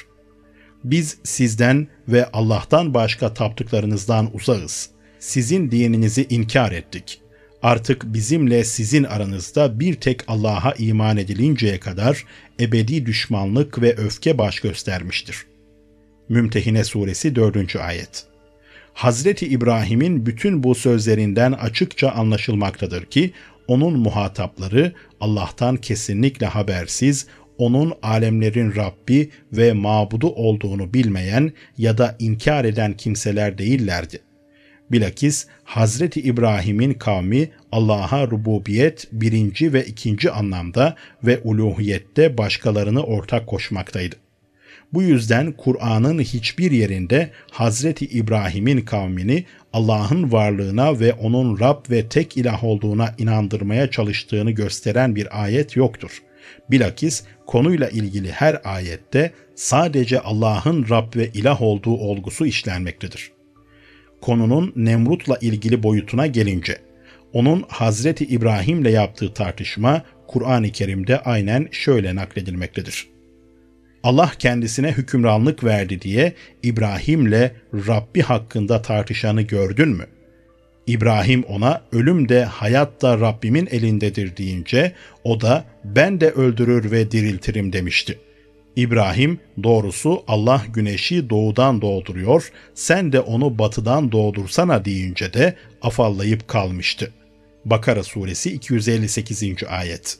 Biz sizden ve Allah'tan başka taptıklarınızdan uzağız. Sizin dininizi inkar ettik. Artık bizimle sizin aranızda bir tek Allah'a iman edilinceye kadar ebedi düşmanlık ve öfke baş göstermiştir. Mümtehine Suresi 4. Ayet Hazreti İbrahim'in bütün bu sözlerinden açıkça anlaşılmaktadır ki onun muhatapları Allah'tan kesinlikle habersiz, onun alemlerin Rabbi ve mabudu olduğunu bilmeyen ya da inkar eden kimseler değillerdi. Bilakis Hazreti İbrahim'in kavmi Allah'a rububiyet birinci ve ikinci anlamda ve uluhiyette başkalarını ortak koşmaktaydı. Bu yüzden Kur'an'ın hiçbir yerinde Hazreti İbrahim'in kavmini Allah'ın varlığına ve onun Rab ve tek ilah olduğuna inandırmaya çalıştığını gösteren bir ayet yoktur. Bilakis konuyla ilgili her ayette sadece Allah'ın Rab ve ilah olduğu olgusu işlenmektedir. Konunun Nemrut'la ilgili boyutuna gelince, onun Hazreti İbrahim'le yaptığı tartışma Kur'an-ı Kerim'de aynen şöyle nakledilmektedir. Allah kendisine hükümranlık verdi diye İbrahim'le Rabbi hakkında tartışanı gördün mü? İbrahim ona ölüm de hayat da Rabbimin elindedir deyince o da ben de öldürür ve diriltirim demişti. İbrahim doğrusu Allah güneşi doğudan doğduruyor, sen de onu batıdan doğdursana deyince de afallayıp kalmıştı. Bakara suresi 258. ayet.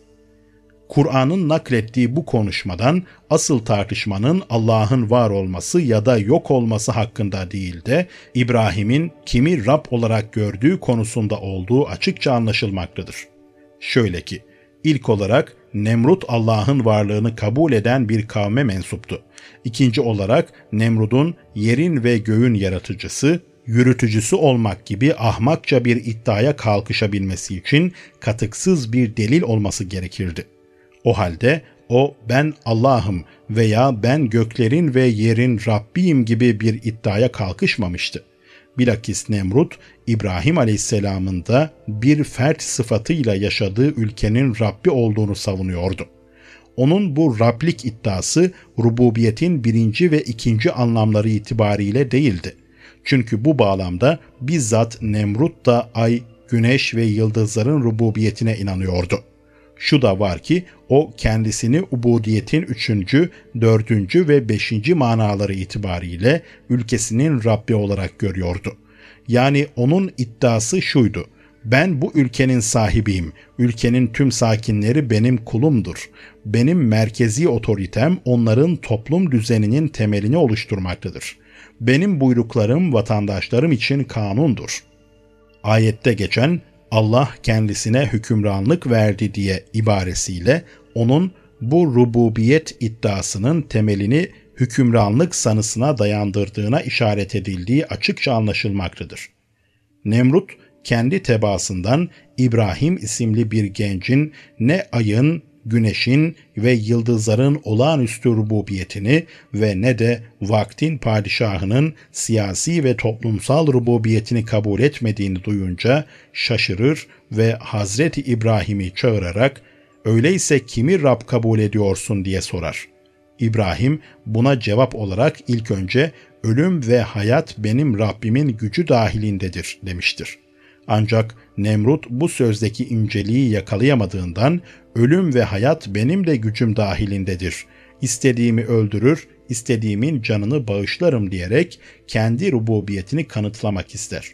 Kur'an'ın naklettiği bu konuşmadan asıl tartışmanın Allah'ın var olması ya da yok olması hakkında değil de İbrahim'in kimi Rab olarak gördüğü konusunda olduğu açıkça anlaşılmaktadır. Şöyle ki, ilk olarak Nemrut Allah'ın varlığını kabul eden bir kavme mensuptu. İkinci olarak Nemrud'un yerin ve göğün yaratıcısı, yürütücüsü olmak gibi ahmakça bir iddiaya kalkışabilmesi için katıksız bir delil olması gerekirdi. O halde o ben Allah'ım veya ben göklerin ve yerin Rabbiyim gibi bir iddiaya kalkışmamıştı. Bilakis Nemrut, İbrahim Aleyhisselam'ın da bir fert sıfatıyla yaşadığı ülkenin Rabbi olduğunu savunuyordu. Onun bu Rablik iddiası rububiyetin birinci ve ikinci anlamları itibariyle değildi. Çünkü bu bağlamda bizzat Nemrut da ay, güneş ve yıldızların rububiyetine inanıyordu. Şu da var ki o kendisini ubudiyetin üçüncü, dördüncü ve beşinci manaları itibariyle ülkesinin Rabbi olarak görüyordu. Yani onun iddiası şuydu. Ben bu ülkenin sahibiyim. Ülkenin tüm sakinleri benim kulumdur. Benim merkezi otoritem onların toplum düzeninin temelini oluşturmaktadır. Benim buyruklarım vatandaşlarım için kanundur. Ayette geçen Allah kendisine hükümranlık verdi diye ibaresiyle onun bu rububiyet iddiasının temelini hükümranlık sanısına dayandırdığına işaret edildiği açıkça anlaşılmaktadır. Nemrut kendi tebaasından İbrahim isimli bir gencin ne ayın, güneşin ve yıldızların olağanüstü rububiyetini ve ne de vaktin padişahının siyasi ve toplumsal rububiyetini kabul etmediğini duyunca şaşırır ve Hazreti İbrahim'i çağırarak öyleyse kimi Rab kabul ediyorsun diye sorar. İbrahim buna cevap olarak ilk önce ölüm ve hayat benim Rabbimin gücü dahilindedir demiştir. Ancak Nemrut bu sözdeki inceliği yakalayamadığından ölüm ve hayat benim de gücüm dahilindedir. İstediğimi öldürür, istediğimin canını bağışlarım diyerek kendi rububiyetini kanıtlamak ister.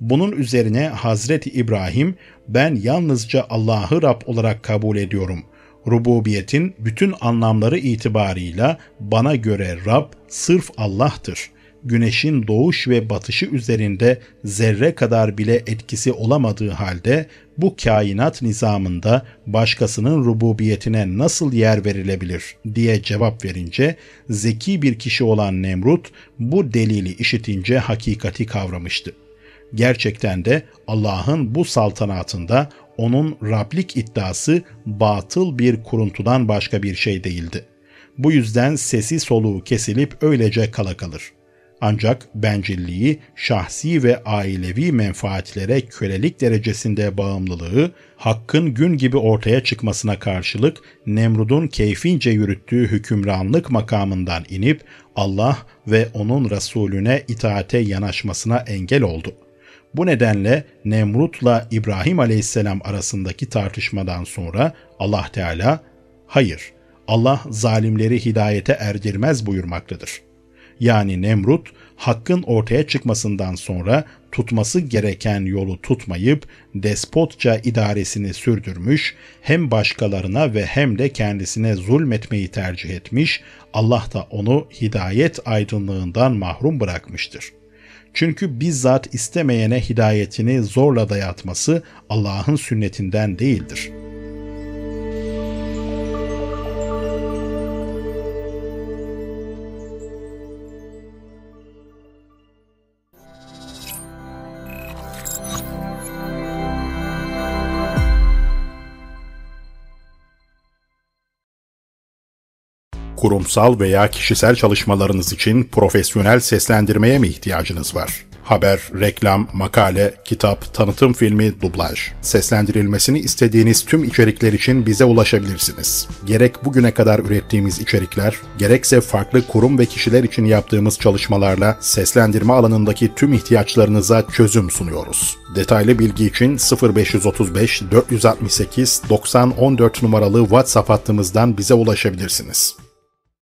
Bunun üzerine Hazreti İbrahim ben yalnızca Allah'ı Rab olarak kabul ediyorum. Rububiyetin bütün anlamları itibarıyla bana göre Rab sırf Allah'tır güneşin doğuş ve batışı üzerinde zerre kadar bile etkisi olamadığı halde bu kainat nizamında başkasının rububiyetine nasıl yer verilebilir diye cevap verince zeki bir kişi olan Nemrut bu delili işitince hakikati kavramıştı. Gerçekten de Allah'ın bu saltanatında onun Rablik iddiası batıl bir kuruntudan başka bir şey değildi. Bu yüzden sesi soluğu kesilip öylece kala kalır. Ancak bencilliği, şahsi ve ailevi menfaatlere kölelik derecesinde bağımlılığı, hakkın gün gibi ortaya çıkmasına karşılık Nemrud'un keyfince yürüttüğü hükümranlık makamından inip Allah ve onun Resulüne itaate yanaşmasına engel oldu. Bu nedenle Nemrut'la İbrahim aleyhisselam arasındaki tartışmadan sonra Allah Teala, hayır, Allah zalimleri hidayete erdirmez buyurmaktadır yani Nemrut hakkın ortaya çıkmasından sonra tutması gereken yolu tutmayıp despotça idaresini sürdürmüş, hem başkalarına ve hem de kendisine zulmetmeyi tercih etmiş, Allah da onu hidayet aydınlığından mahrum bırakmıştır. Çünkü bizzat istemeyene hidayetini zorla dayatması Allah'ın sünnetinden değildir.'' Kurumsal veya kişisel çalışmalarınız için profesyonel seslendirmeye mi ihtiyacınız var? Haber, reklam, makale, kitap, tanıtım filmi, dublaj. Seslendirilmesini istediğiniz tüm içerikler için bize ulaşabilirsiniz. Gerek bugüne kadar ürettiğimiz içerikler, gerekse farklı kurum ve kişiler için yaptığımız çalışmalarla seslendirme alanındaki tüm ihtiyaçlarınıza çözüm sunuyoruz. Detaylı bilgi için 0535 468 90 14 numaralı WhatsApp hattımızdan bize ulaşabilirsiniz.